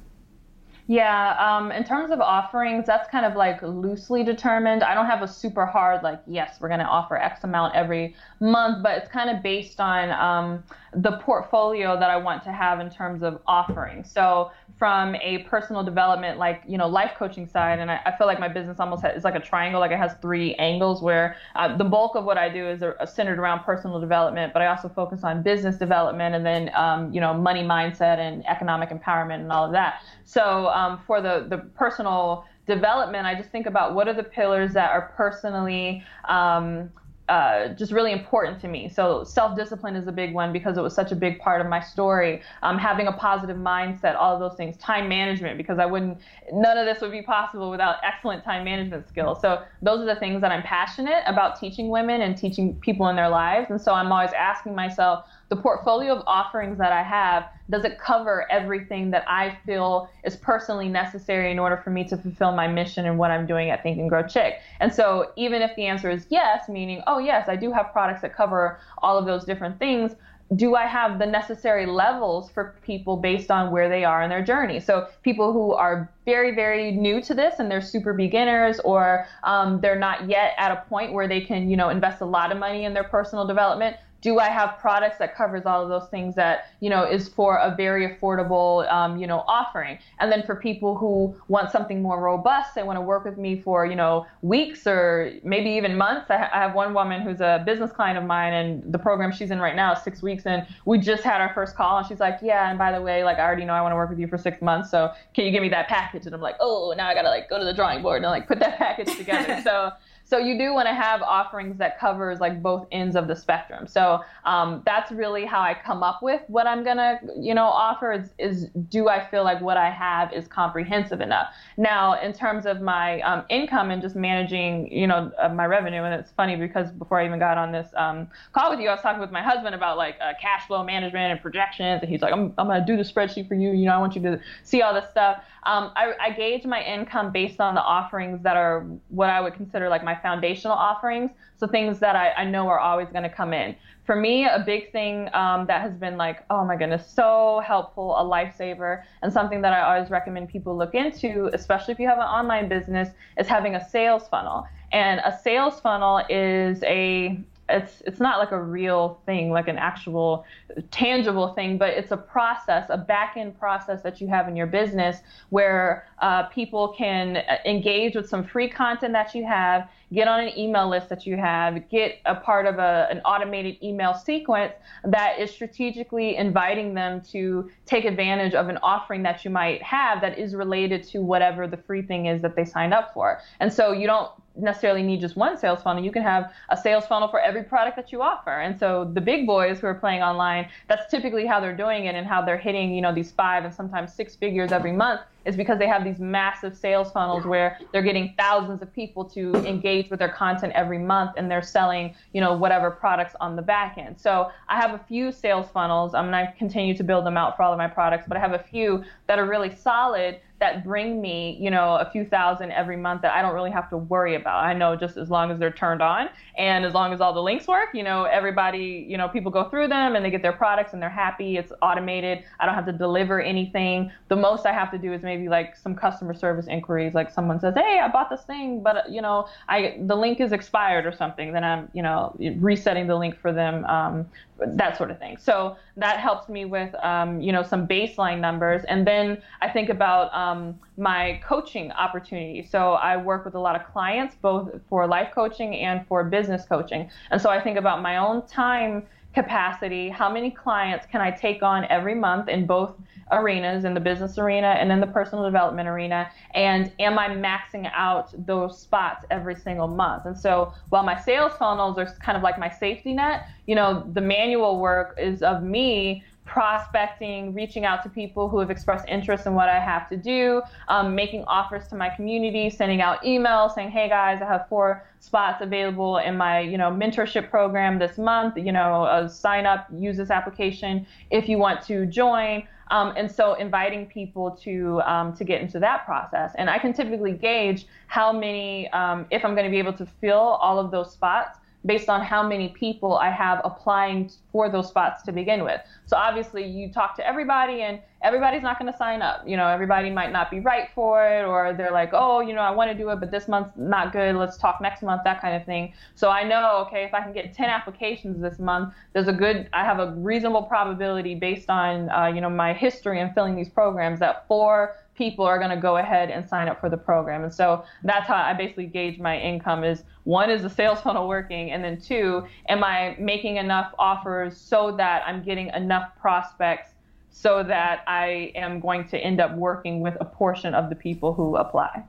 Yeah, um, in terms of offerings, that's kind of like loosely determined. I don't have a super hard, like, yes, we're going to offer X amount every month, but it's kind of based on um, the portfolio that I want to have in terms of offerings. So from a personal development, like, you know, life coaching side, and I, I feel like my business almost has, is like a triangle, like it has three angles where uh, the bulk of what I do is uh, centered around personal development, but I also focus on business development and then, um, you know, money mindset and economic empowerment and all of that. So um, for the, the personal development, I just think about what are the pillars that are personally um, uh, just really important to me. So self discipline is a big one because it was such a big part of my story. Um, having a positive mindset, all of those things. Time management because I wouldn't, none of this would be possible without excellent time management skills. So those are the things that I'm passionate about teaching women and teaching people in their lives. And so I'm always asking myself, the portfolio of offerings that I have, does it cover everything that I feel is personally necessary in order for me to fulfill my mission and what I'm doing at Think and Grow Chick? And so, even if the answer is yes, meaning, oh, yes, I do have products that cover all of those different things, do I have the necessary levels for people based on where they are in their journey? So people who are very, very new to this and they're super beginners, or um, they're not yet at a point where they can, you know, invest a lot of money in their personal development do I have products that covers all of those things that you know is for a very affordable um, you know offering? And then for people who want something more robust they want to work with me for you know weeks or maybe even months. I, ha- I have one woman who's a business client of mine and the program she's in right now is six weeks and we just had our first call and she's like yeah and by the way like I already know I want to work with you for six months so can you give me that package? And I'm like oh now I gotta like go to the drawing board and like put that package together. So so you do want to have offerings that covers like both ends of the spectrum. So um, that's really how I come up with what I'm gonna, you know, offer is, is do I feel like what I have is comprehensive enough? Now, in terms of my um, income and just managing, you know, uh, my revenue, and it's funny because before I even got on this um, call with you, I was talking with my husband about like uh, cash flow management and projections, and he's like, I'm, I'm gonna do the spreadsheet for you. You know, I want you to see all this stuff. Um, I, I gauge my income based on the offerings that are what I would consider like my foundational offerings. So things that I, I know are always going to come in. For me, a big thing um, that has been like, oh my goodness, so helpful, a lifesaver, and something that I always recommend people look into, especially if you have an online business, is having a sales funnel. And a sales funnel is a it's it's not like a real thing like an actual tangible thing but it's a process a back end process that you have in your business where uh, people can uh, engage with some free content that you have get on an email list that you have get a part of a, an automated email sequence that is strategically inviting them to take advantage of an offering that you might have that is related to whatever the free thing is that they signed up for. And so you don't necessarily need just one sales funnel. You can have a sales funnel for every product that you offer. And so the big boys who are playing online, that's typically how they're doing it and how they're hitting, you know, these five and sometimes six figures every month is because they have these massive sales funnels where they're getting thousands of people to engage with their content every month and they're selling, you know, whatever products on the back end. So I have a few sales funnels. I'm going to continue to build them out for all of my products, but I have a few that are really solid that bring me, you know, a few thousand every month that I don't really have to worry about. I know just as long as they're turned on and as long as all the links work, you know, everybody, you know, people go through them and they get their products and they're happy. It's automated. I don't have to deliver anything. The most I have to do is maybe like some customer service inquiries, like someone says, "Hey, I bought this thing, but you know, I the link is expired or something." Then I'm, you know, resetting the link for them um, that sort of thing. So that helps me with, um, you know, some baseline numbers. And then I think about um, my coaching opportunities. So I work with a lot of clients, both for life coaching and for business coaching. And so I think about my own time capacity. How many clients can I take on every month in both arenas, in the business arena and in the personal development arena? And am I maxing out those spots every single month? And so while my sales funnels are kind of like my safety net, you know, the manual work is of me prospecting, reaching out to people who have expressed interest in what I have to do, um, making offers to my community, sending out emails saying, "Hey guys, I have four spots available in my you know mentorship program this month. You know, uh, sign up, use this application if you want to join." Um, and so inviting people to um, to get into that process, and I can typically gauge how many, um, if I'm going to be able to fill all of those spots based on how many people I have applying for those spots to begin with. So obviously you talk to everybody and everybody's not going to sign up. You know, everybody might not be right for it or they're like, "Oh, you know, I want to do it, but this month's not good. Let's talk next month." That kind of thing. So I know, okay, if I can get 10 applications this month, there's a good I have a reasonable probability based on uh, you know, my history in filling these programs that four people are going to go ahead and sign up for the program. And so that's how I basically gauge my income is one is the sales funnel working and then two, am I making enough offers so that I'm getting enough prospects so that I am going to end up working with a portion of the people who apply.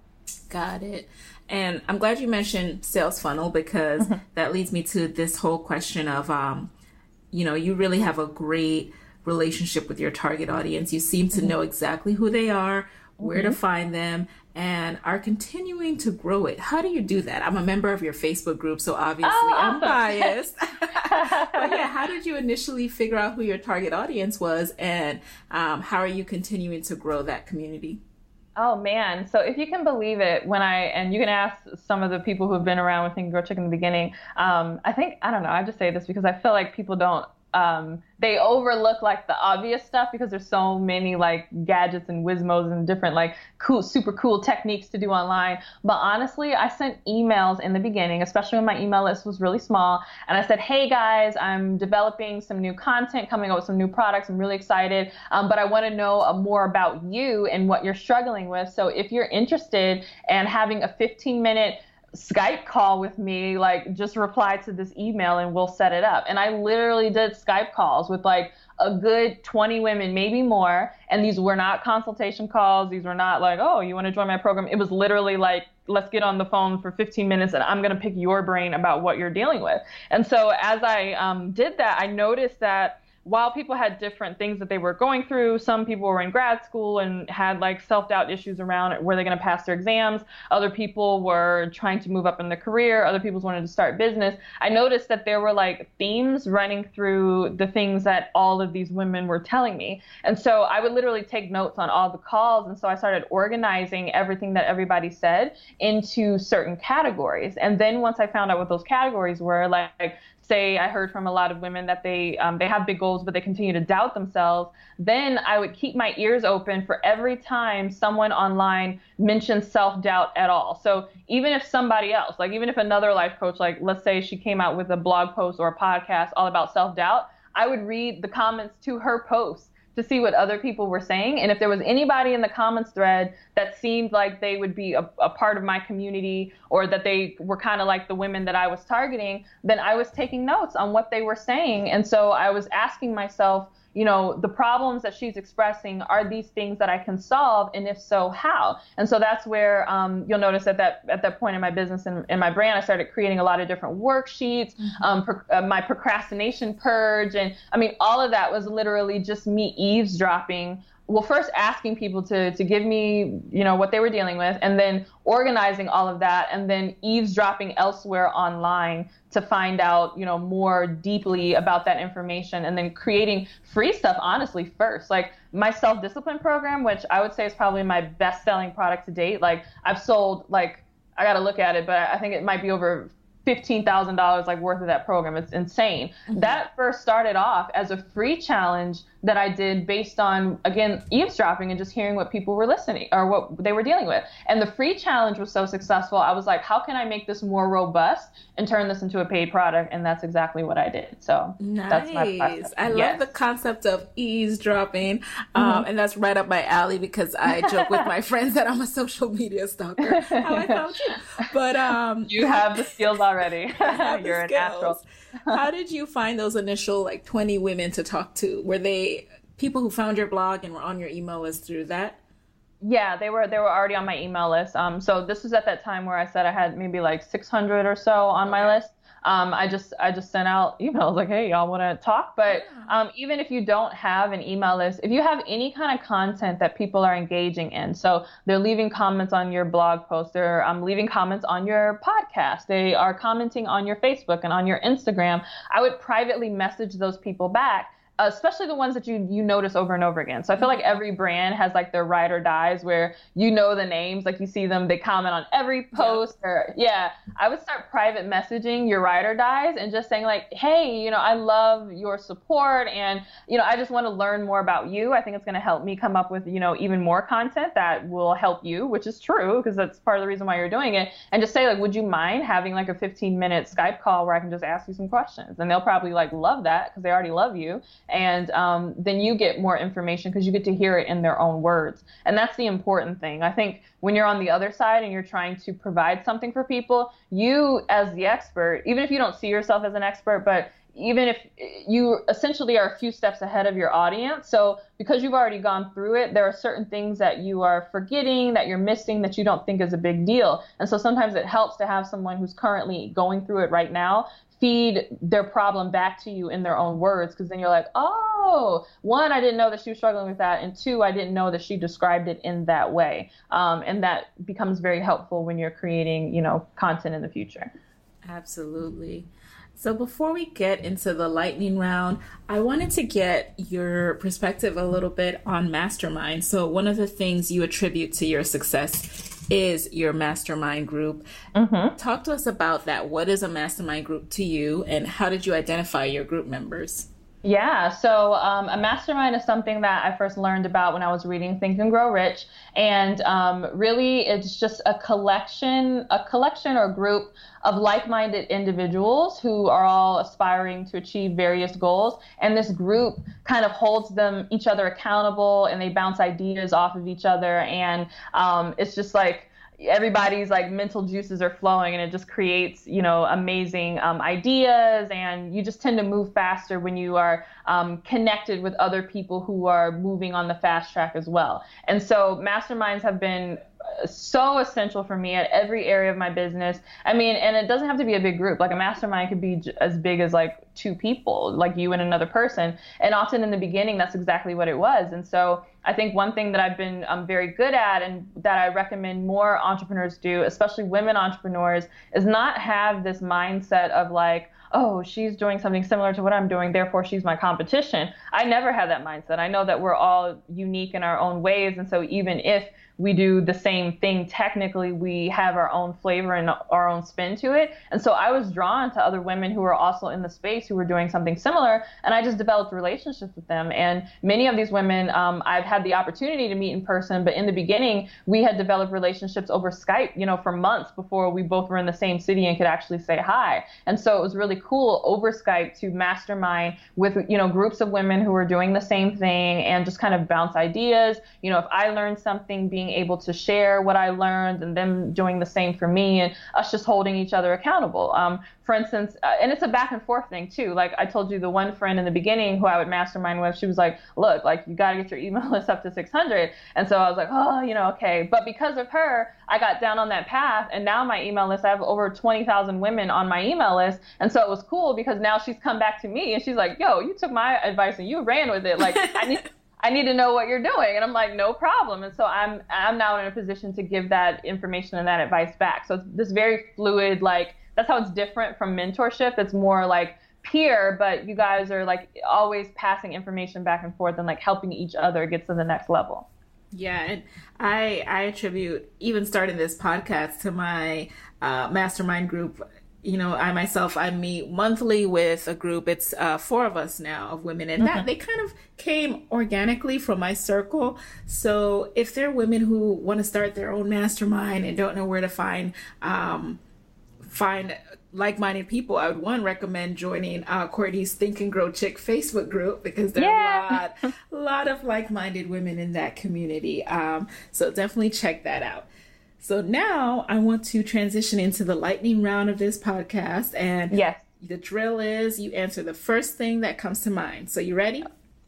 Got it. And I'm glad you mentioned sales funnel because mm-hmm. that leads me to this whole question of um, you know, you really have a great relationship with your target audience. You seem to mm-hmm. know exactly who they are, where mm-hmm. to find them, and are continuing to grow it. How do you do that? I'm a member of your Facebook group, so obviously oh, I'm biased. but yeah, how did you initially figure out who your target audience was, and um, how are you continuing to grow that community? Oh man. So if you can believe it, when I, and you can ask some of the people who have been around with Think Grow Chicken in the beginning, um, I think, I don't know, I just say this because I feel like people don't um, they overlook like the obvious stuff because there's so many like gadgets and Wizmos and different like cool, super cool techniques to do online. But honestly, I sent emails in the beginning, especially when my email list was really small. And I said, hey guys, I'm developing some new content, coming up with some new products. I'm really excited. Um, but I want to know uh, more about you and what you're struggling with. So if you're interested and having a 15 minute Skype call with me, like just reply to this email and we'll set it up. And I literally did Skype calls with like a good 20 women, maybe more. And these were not consultation calls. These were not like, oh, you want to join my program. It was literally like, let's get on the phone for 15 minutes and I'm going to pick your brain about what you're dealing with. And so as I um, did that, I noticed that while people had different things that they were going through, some people were in grad school and had like self doubt issues around were they going to pass their exams. Other people were trying to move up in their career. Other people wanted to start business. I noticed that there were like themes running through the things that all of these women were telling me. And so I would literally take notes on all the calls. And so I started organizing everything that everybody said into certain categories. And then once I found out what those categories were, like say I heard from a lot of women that they um, they have big goals but they continue to doubt themselves, then I would keep my ears open for every time someone online mentions self doubt at all. So even if somebody else, like even if another life coach, like let's say she came out with a blog post or a podcast all about self doubt, I would read the comments to her post to see what other people were saying. And if there was anybody in the comments thread that seemed like they would be a, a part of my community or that they were kind of like the women that I was targeting, then I was taking notes on what they were saying. And so I was asking myself, you know, the problems that she's expressing are these things that I can solve, and if so, how? And so that's where um, you'll notice at that at that point in my business and in my brand, I started creating a lot of different worksheets, mm-hmm. um, pro- uh, my procrastination purge, and I mean, all of that was literally just me eavesdropping well first asking people to to give me you know what they were dealing with and then organizing all of that and then eavesdropping elsewhere online to find out you know more deeply about that information and then creating free stuff honestly first like my self-discipline program which i would say is probably my best selling product to date like i've sold like I got to look at it, but I think it might be over $15,000 like worth of that program. It's insane. Mm-hmm. That first started off as a free challenge that I did based on again eavesdropping and just hearing what people were listening or what they were dealing with. And the free challenge was so successful. I was like, how can I make this more robust and turn this into a paid product? And that's exactly what I did. So nice. that's my process. I yes. love the concept of eavesdropping. Um, mm-hmm. and that's right up my alley because I joke with my friends that I'm a social media stalker. How I found you. But um you have the skills already. You're a natural. How did you find those initial like 20 women to talk to? Were they people who found your blog and were on your email list through that? Yeah, they were they were already on my email list. Um, so this was at that time where I said I had maybe like 600 or so on okay. my list um, I just I just sent out emails like, hey, y'all want to talk? But um, even if you don't have an email list, if you have any kind of content that people are engaging in, so they're leaving comments on your blog post, they're um, leaving comments on your podcast, they are commenting on your Facebook and on your Instagram, I would privately message those people back especially the ones that you you notice over and over again. So I feel like every brand has like their ride or dies where you know the names, like you see them, they comment on every post yeah. or yeah. I would start private messaging your ride or dies and just saying like, hey, you know, I love your support and you know, I just want to learn more about you. I think it's going to help me come up with you know even more content that will help you, which is true because that's part of the reason why you're doing it. And just say like, would you mind having like a 15 minute Skype call where I can just ask you some questions? And they'll probably like love that because they already love you and um, then you get more information because you get to hear it in their own words. And that's the important thing. I think when you're on the other side and you're trying to provide something for people you as the expert even if you don't see yourself as an expert but even if you essentially are a few steps ahead of your audience. So, because you've already gone through it, there are certain things that you are forgetting, that you're missing, that you don't think is a big deal. And so, sometimes it helps to have someone who's currently going through it right now feed their problem back to you in their own words. Because then you're like oh one i didn't know that she was struggling with that. And two i didn't know that she described it in that way. Um, and that becomes very helpful when you're creating you know content in the future. Absolutely so before we get into the lightning round, I wanted to get your perspective a little bit on mastermind. So one of the things you attribute to your success is your mastermind group. Mm-hmm. Talk to us about that. What is a mastermind group to you, and how did you identify your group members? Yeah, so um, a mastermind is something that I first learned about when I was reading Think and Grow Rich, and um, really it's just a collection, a collection or group of like-minded individuals who are all aspiring to achieve various goals, and this group kind of holds them each other accountable, and they bounce ideas off of each other, and um, it's just like everybody's like mental juices are flowing and it just creates you know amazing um, ideas and you just tend to move faster when you are um, connected with other people who are moving on the fast track as well. And so masterminds have been so essential for me at every area of my business. I mean, and it doesn't have to be a big group. Like a mastermind could be as big as like two people, like you and another person. And often in the beginning, that's exactly what it was. And so I think one thing that I've been um, very good at and that I recommend more entrepreneurs do, especially women entrepreneurs, is not have this mindset of like, oh, she's doing something similar to what I'm doing, therefore she's my competition. I never had that mindset. I know that we're all unique in our own ways. And so even if we do the same thing. Technically, we have our own flavor and our own spin to it. And so I was drawn to other women who were also in the space who were doing something similar. And I just developed relationships with them. And many of these women um, I've had the opportunity to meet in person. But in the beginning, we had developed relationships over Skype, you know, for months before we both were in the same city and could actually say hi. And so it was really cool over Skype to mastermind with, you know, groups of women who were doing the same thing and just kind of bounce ideas. You know, if I learned something being being able to share what I learned and them doing the same for me and us just holding each other accountable. Um, for instance, uh, and it's a back and forth thing too. Like I told you, the one friend in the beginning who I would mastermind with, she was like, look, like you got to get your email list up to 600. And so I was like, oh, you know, okay. But because of her, I got down on that path. And now my email list, I have over 20,000 women on my email list. And so it was cool because now she's come back to me and she's like, yo, you took my advice and you ran with it. Like I need. I need to know what you're doing. And I'm like, no problem. And so I'm I'm now in a position to give that information and that advice back. So it's this very fluid, like that's how it's different from mentorship. It's more like peer, but you guys are like always passing information back and forth and like helping each other get to the next level. Yeah, and I I attribute even starting this podcast to my uh, mastermind group you know, I myself, I meet monthly with a group. It's uh, four of us now of women, and that they kind of came organically from my circle. So if there are women who want to start their own mastermind and don't know where to find um, find like-minded people, I would one recommend joining uh, Courtney's Think and Grow Chick Facebook group because there yeah. are a lot, a lot of like-minded women in that community. Um, so definitely check that out. So now I want to transition into the lightning round of this podcast. And yes, the drill is you answer the first thing that comes to mind. So you ready?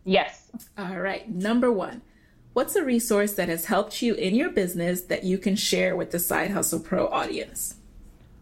Yes. All right. Number one, what's a resource that has helped you in your business that you can share with the Side Hustle Pro audience?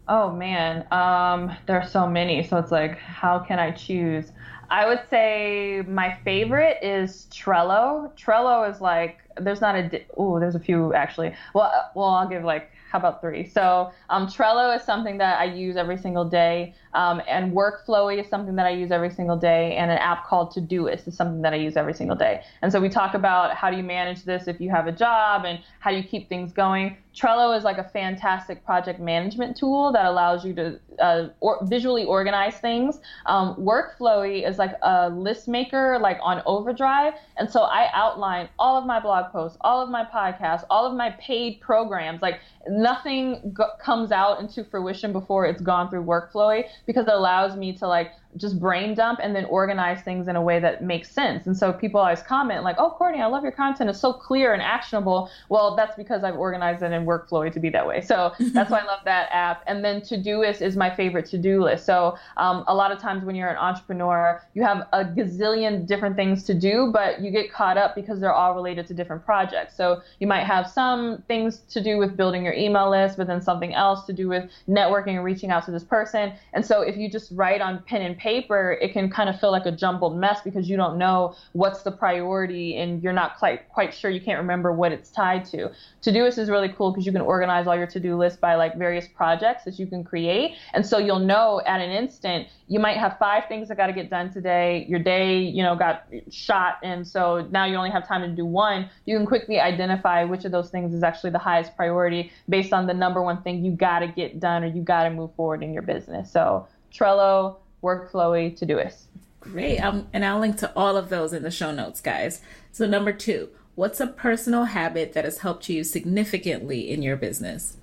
Oh man, um, there are so many. So it's like, how can I choose? I would say my favorite is Trello. Trello is like there's not a oh there's a few actually. Well, well I'll give like how about three? So um, Trello is something that I use every single day, um, and Workflowy is something that I use every single day, and an app called Todoist is something that I use every single day. And so we talk about how do you manage this if you have a job, and how do you keep things going. Trello is like a fantastic project management tool that allows you to uh, or visually organize things. Um, Workflowy is like a list maker, like on Overdrive, and so I outline all of my blog posts, all of my podcasts, all of my paid programs. Like nothing go- comes out into fruition before it's gone through Workflowy because it allows me to like just brain dump and then organize things in a way that makes sense. And so people always comment like, "Oh, Courtney, I love your content. It's so clear and actionable." Well, that's because I've organized it in Workflowy to be that way. So that's why I love that app. And then Todoist is my favorite to-do list. So um, a lot of times when you're an entrepreneur, you have a gazillion different things to do, but you get caught up because they're all related to different projects. So you might have some things to do with building your email list, but then something else to do with networking and reaching out to this person. And so if you just write on pen and paper, it can kind of feel like a jumbled mess because you don't know what's the priority and you're not quite quite sure. You can't remember what it's tied to. Todoist is really cool because you can organize all your to-do list by like various projects that you can create, and so you'll know at an instant you might have five things that got to get done today. Your day, you know, got shot, and so now you only have time to do one. You can quickly identify which of those things is actually the highest priority based on the number one thing you got to get done or you got to move forward in your business. So Trello, Workflowy, to do Todoist. Great. Um, and I'll link to all of those in the show notes, guys. So, number two, what's a personal habit that has helped you significantly in your business?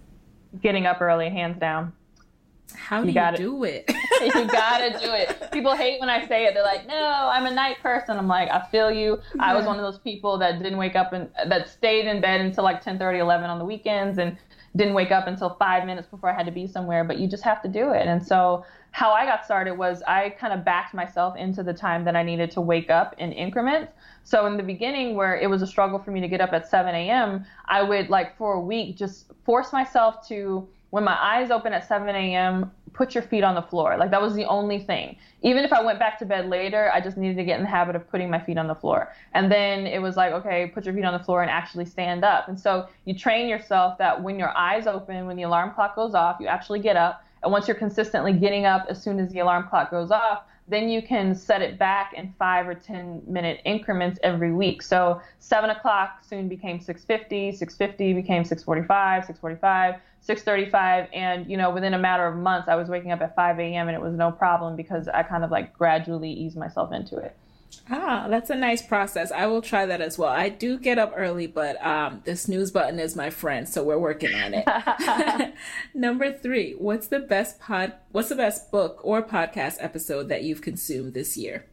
Getting up early, hands down. How do you, gotta, do it? you gotta do it. People hate when I say it. They're like, "No, I'm a night person." I'm like, "I feel you." Yeah. I was one of those people that didn't wake up and that stayed in bed until like 10, 30, 11 on the weekends, and didn't wake up until five minutes before I had to be somewhere. But you just have to do it. And so how I got started was I kind of backed myself into the time that I needed to wake up in increments. So in the beginning, where it was a struggle for me to get up at 7 a.m., I would like for a week just force myself to when my eyes open at 7 a.m., put your feet on the floor. Like that was the only thing. Even if I went back to bed later, I just needed to get in the habit of putting my feet on the floor. And then it was like, okay, put your feet on the floor and actually stand up. And so you train yourself that when your eyes open, when the alarm clock goes off, you actually get up. And once you're consistently getting up as soon as the alarm clock goes off, then you can set it back in five or 10 minute increments every week. So 7 o'clock soon became 6.50, 6.50 became 6.45, 6.45, 6.35. And, you know, within a matter of months, I was waking up at 5 a.m. and it was no problem because I kind of like gradually eased myself into it. Ah, that's a nice process. I will try that as well. I do get up early, but um, the snooze button is my friend, so we're working on it. Number three, what's the best pod? What's the best book or podcast episode that you've consumed this year?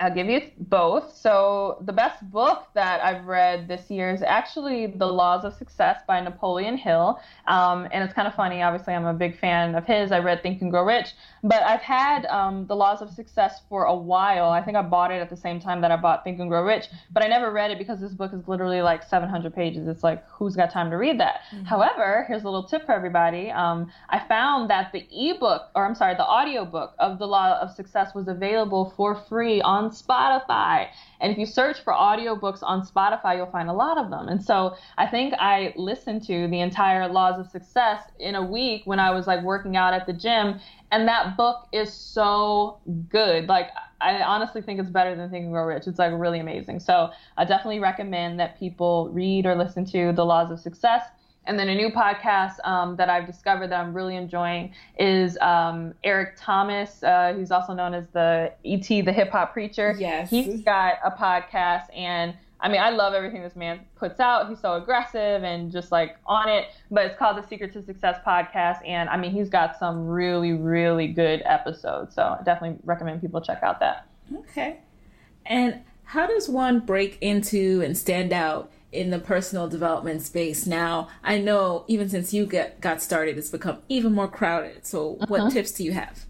I'll give you both. So, the best book that I've read this year is actually The Laws of Success by Napoleon Hill. Um, and it's kind of funny. Obviously, I'm a big fan of his. I read Think and Grow Rich. But I've had um, The Laws of Success for a while. I think I bought it at the same time that I bought Think and Grow Rich. But I never read it because this book is literally like 700 pages. It's like, who's got time to read that? Mm-hmm. However, here's a little tip for everybody. Um, I found that the ebook, or I'm sorry, the audiobook of The Law of Success was available for free on Spotify. And if you search for audiobooks on Spotify, you'll find a lot of them. And so I think I listened to the entire Laws of Success in a week when I was like working out at the gym. And that book is so good. Like, I honestly think it's better than Think and Grow Rich. It's like really amazing. So I definitely recommend that people read or listen to The Laws of Success. And then a new podcast um, that I've discovered that I'm really enjoying is um, Eric Thomas. Uh, he's also known as the ET, the hip hop preacher. Yes. He's got a podcast, and I mean, I love everything this man puts out. He's so aggressive and just like on it. But it's called the Secret to Success podcast, and I mean, he's got some really, really good episodes. So I definitely recommend people check out that. Okay. And how does one break into and stand out? In the personal development space now i know even since you get got started it's become even more crowded so uh-huh. what tips do you have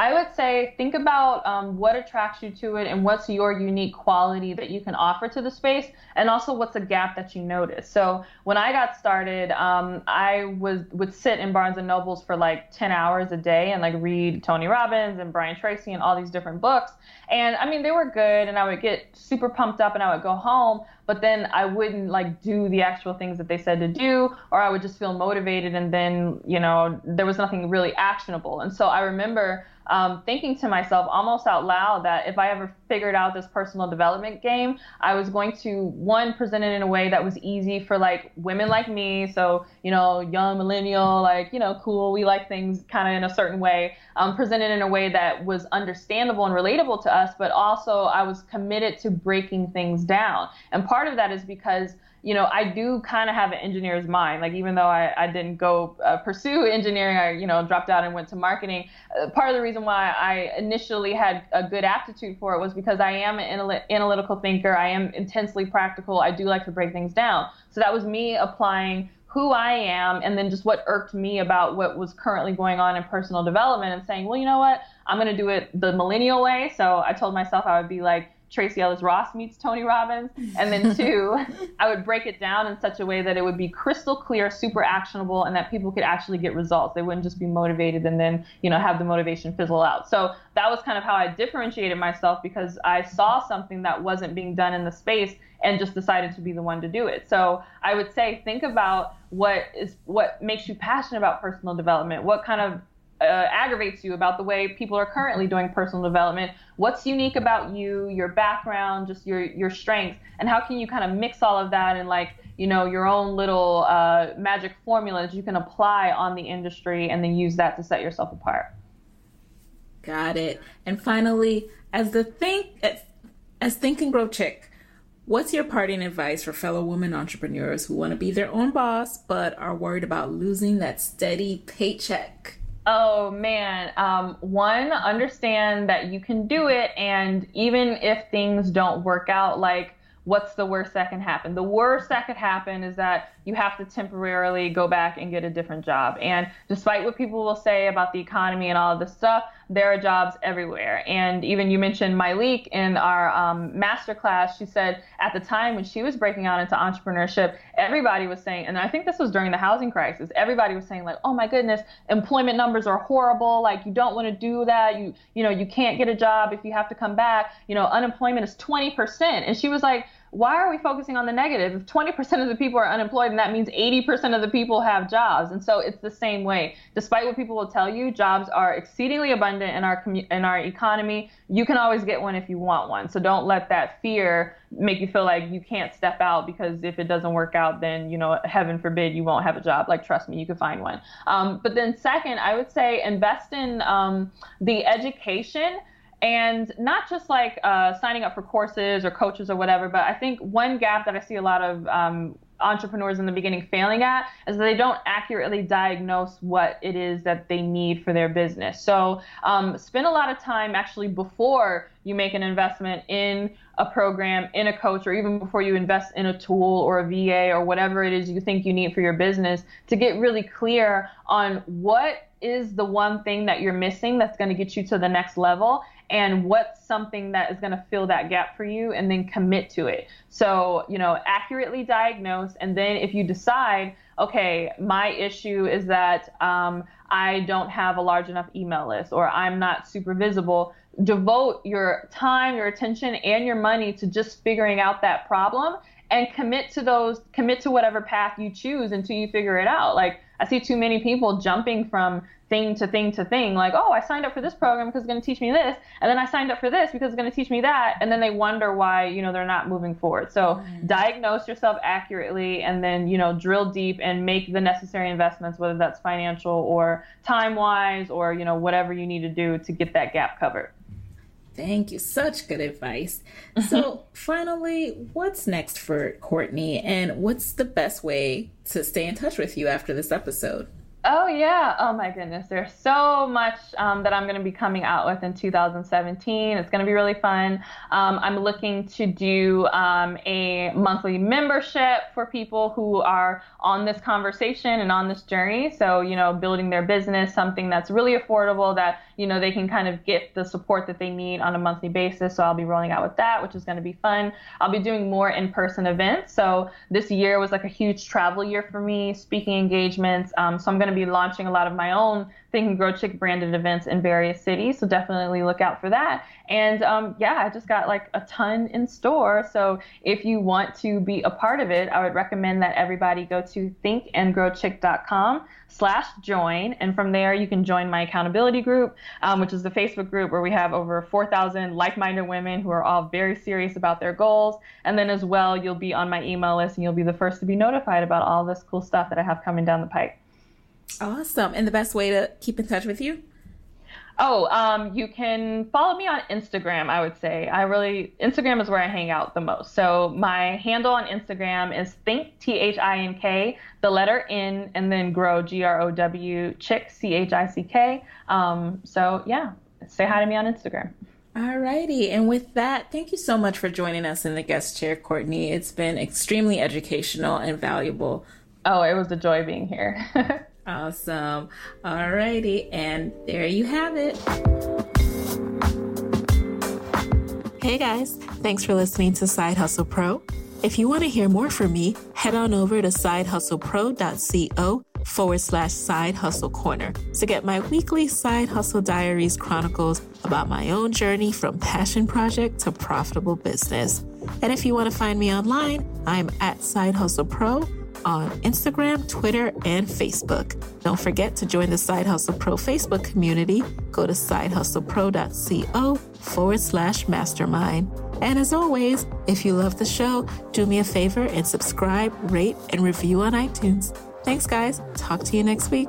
I would say think about um, what attracts you to it and what's your unique quality that you can offer to the space, and also what's a gap that you notice. So when I got started, um, I was would sit in Barnes and Nobles for like 10 hours a day and like read Tony Robbins and Brian Tracy and all these different books. And I mean, they were good, and I would get super pumped up, and I would go home, but then I wouldn't like do the actual things that they said to do, or I would just feel motivated, and then you know there was nothing really actionable. And so I remember um, thinking to myself almost out loud that if I ever figured out this personal development game, I was going to one present it in a way that was easy for like women like me, so you know, young millennial, like you know, cool, we like things kind of in a certain way. Um, present it in a way that was understandable and relatable to us, but also I was committed to breaking things down. And part of that is because you know, I do kind of have an engineer's mind. Like, even though I, I didn't go uh, pursue engineering, I, you know, dropped out and went to marketing. Uh, part of the reason why I initially had a good aptitude for it was because I am an anal- analytical thinker. I am intensely practical. I do like to break things down. So that was me applying who I am and then just what irked me about what was currently going on in personal development and saying, well, you know what? I'm going to do it the millennial way. So I told myself I would be like, Tracee Ellis Ross meets Tony Robbins. And then two, I would break it down in such a way that it would be crystal clear, super actionable, and that people could actually get results. They wouldn't just be motivated and then, you know, have the motivation fizzle out. So that was kind of how I differentiated myself because I saw something that wasn't being done in the space and just decided to be the one to do it. So I would say think about what is what makes you passionate about personal development. What kind of uh, aggravates you about the way people are currently doing personal development. What's unique about you your background just your your strengths and how can you kind of mix all of that in like you know your own little uh, magic formula that you can apply on the industry and then use that to set yourself apart? Got it. And finally as the think as, as think and grow chick What's your parting advice for fellow women entrepreneurs who want to be their own boss but are worried about losing that steady paycheck? Oh man, um, one, understand that you can do it, and even if things don't work out, like what's the worst that can happen? The worst that could happen is that you have to temporarily go back and get a different job. And despite what people will say about the economy and all of this stuff, there are jobs everywhere. And even you mentioned Myleik in our um, master class. She said at the time when she was breaking out into entrepreneurship, everybody was saying, and I think this was during the housing crisis, everybody was saying like, oh my goodness, employment numbers are horrible. Like you don't want to do that. You, you know, you can't get a job if you have to come back. You know, unemployment is 20%. And she was like, why are we focusing on the negative? If 20% of the people are unemployed, and that means 80% of the people have jobs. And so it's the same way. Despite what people will tell you, jobs are exceedingly abundant in our commu- in our economy. You can always get one if you want one. So don't let that fear make you feel like you can't step out because if it doesn't work out, then you know, heaven forbid, you won't have a job. Like trust me, you can find one. Um, but then second, I would say invest in um, the education and not just like uh, signing up for courses or coaches or whatever, but I think one gap that I see a lot of um, entrepreneurs in the beginning failing at is they don't accurately diagnose what it is that they need for their business. So um, spend a lot of time actually before you make an investment in a program, in a coach, or even before you invest in a tool or a VA or whatever it is you think you need for your business to get really clear on what is the one thing that you're missing that's going to get you to the next level and what's something that is going to fill that gap for you and then commit to it. So, you know, accurately diagnose. And then if you decide, okay, my issue is that um, I don't have a large enough email list or I'm not super visible, devote your time, your attention, and your money to just figuring out that problem and commit to those, commit to whatever path you choose until you figure it out. Like, I see too many people jumping from thing to thing to thing like oh i signed up for this program because it's going to teach me this and then i signed up for this because it's going to teach me that and then they wonder why you know they're not moving forward so mm-hmm. diagnose yourself accurately and then you know drill deep and make the necessary investments whether that's financial or time wise or you know whatever you need to do to get that gap covered Thank you. Such good advice. Mm-hmm. So, finally, what's next for Courtney and what's the best way to stay in touch with you after this episode? Oh, yeah. Oh, my goodness. There's so much um, that I'm going to be coming out with in 2017. It's going to be really fun. Um, I'm looking to do um, a monthly membership for people who are on this conversation and on this journey. So, you know, building their business, something that's really affordable that, you know, they can kind of get the support that they need on a monthly basis. So I'll be rolling out with that, which is going to be fun. I'll be doing more in person events. So this year was like a huge travel year for me, speaking engagements. Um, so I'm going to be launching a lot of my own Think and Grow Chick branded events in various cities. So definitely look out for that. And um, yeah, I just got like a ton in store. So if you want to be a part of it, I would recommend that everybody go to thinkandgrowchick.com slash join. And from there, you can join my accountability group, um, which is the Facebook group where we have over 4,000 like-minded women who are all very serious about their goals. And then as well, you'll be on my email list and you'll be the first to be notified about all this cool stuff that I have coming down the pipe. Awesome. And the best way to keep in touch with you? Oh, um, you can follow me on Instagram, I would say. I really, Instagram is where I hang out the most. So my handle on Instagram is think, T H I N K, the letter N, and then grow, G R O W, chick, C H I C K. Um, so yeah, say hi to me on Instagram. Alrighty, and with that, thank you so much for joining us in the guest chair, Courtney. It's been extremely educational and valuable. Oh, it was a joy being here. Awesome. Alrighty, and there you have it. Hey guys, thanks for listening to Side Hustle Pro. If you want to hear more from me, head on over to sidehustlepro.co forward slash side hustle corner to get my weekly side hustle diaries chronicles about my own journey from passion project to profitable business. And if you want to find me online, I'm at Side Hustle Pro on Instagram, Twitter, and Facebook. Don't forget to join the Side Hustle Pro Facebook community. Go to sidehustlepro.co forward slash mastermind. And as always, if you love the show, do me a favor and subscribe, rate, and review on iTunes. Thanks, guys. Talk to you next week.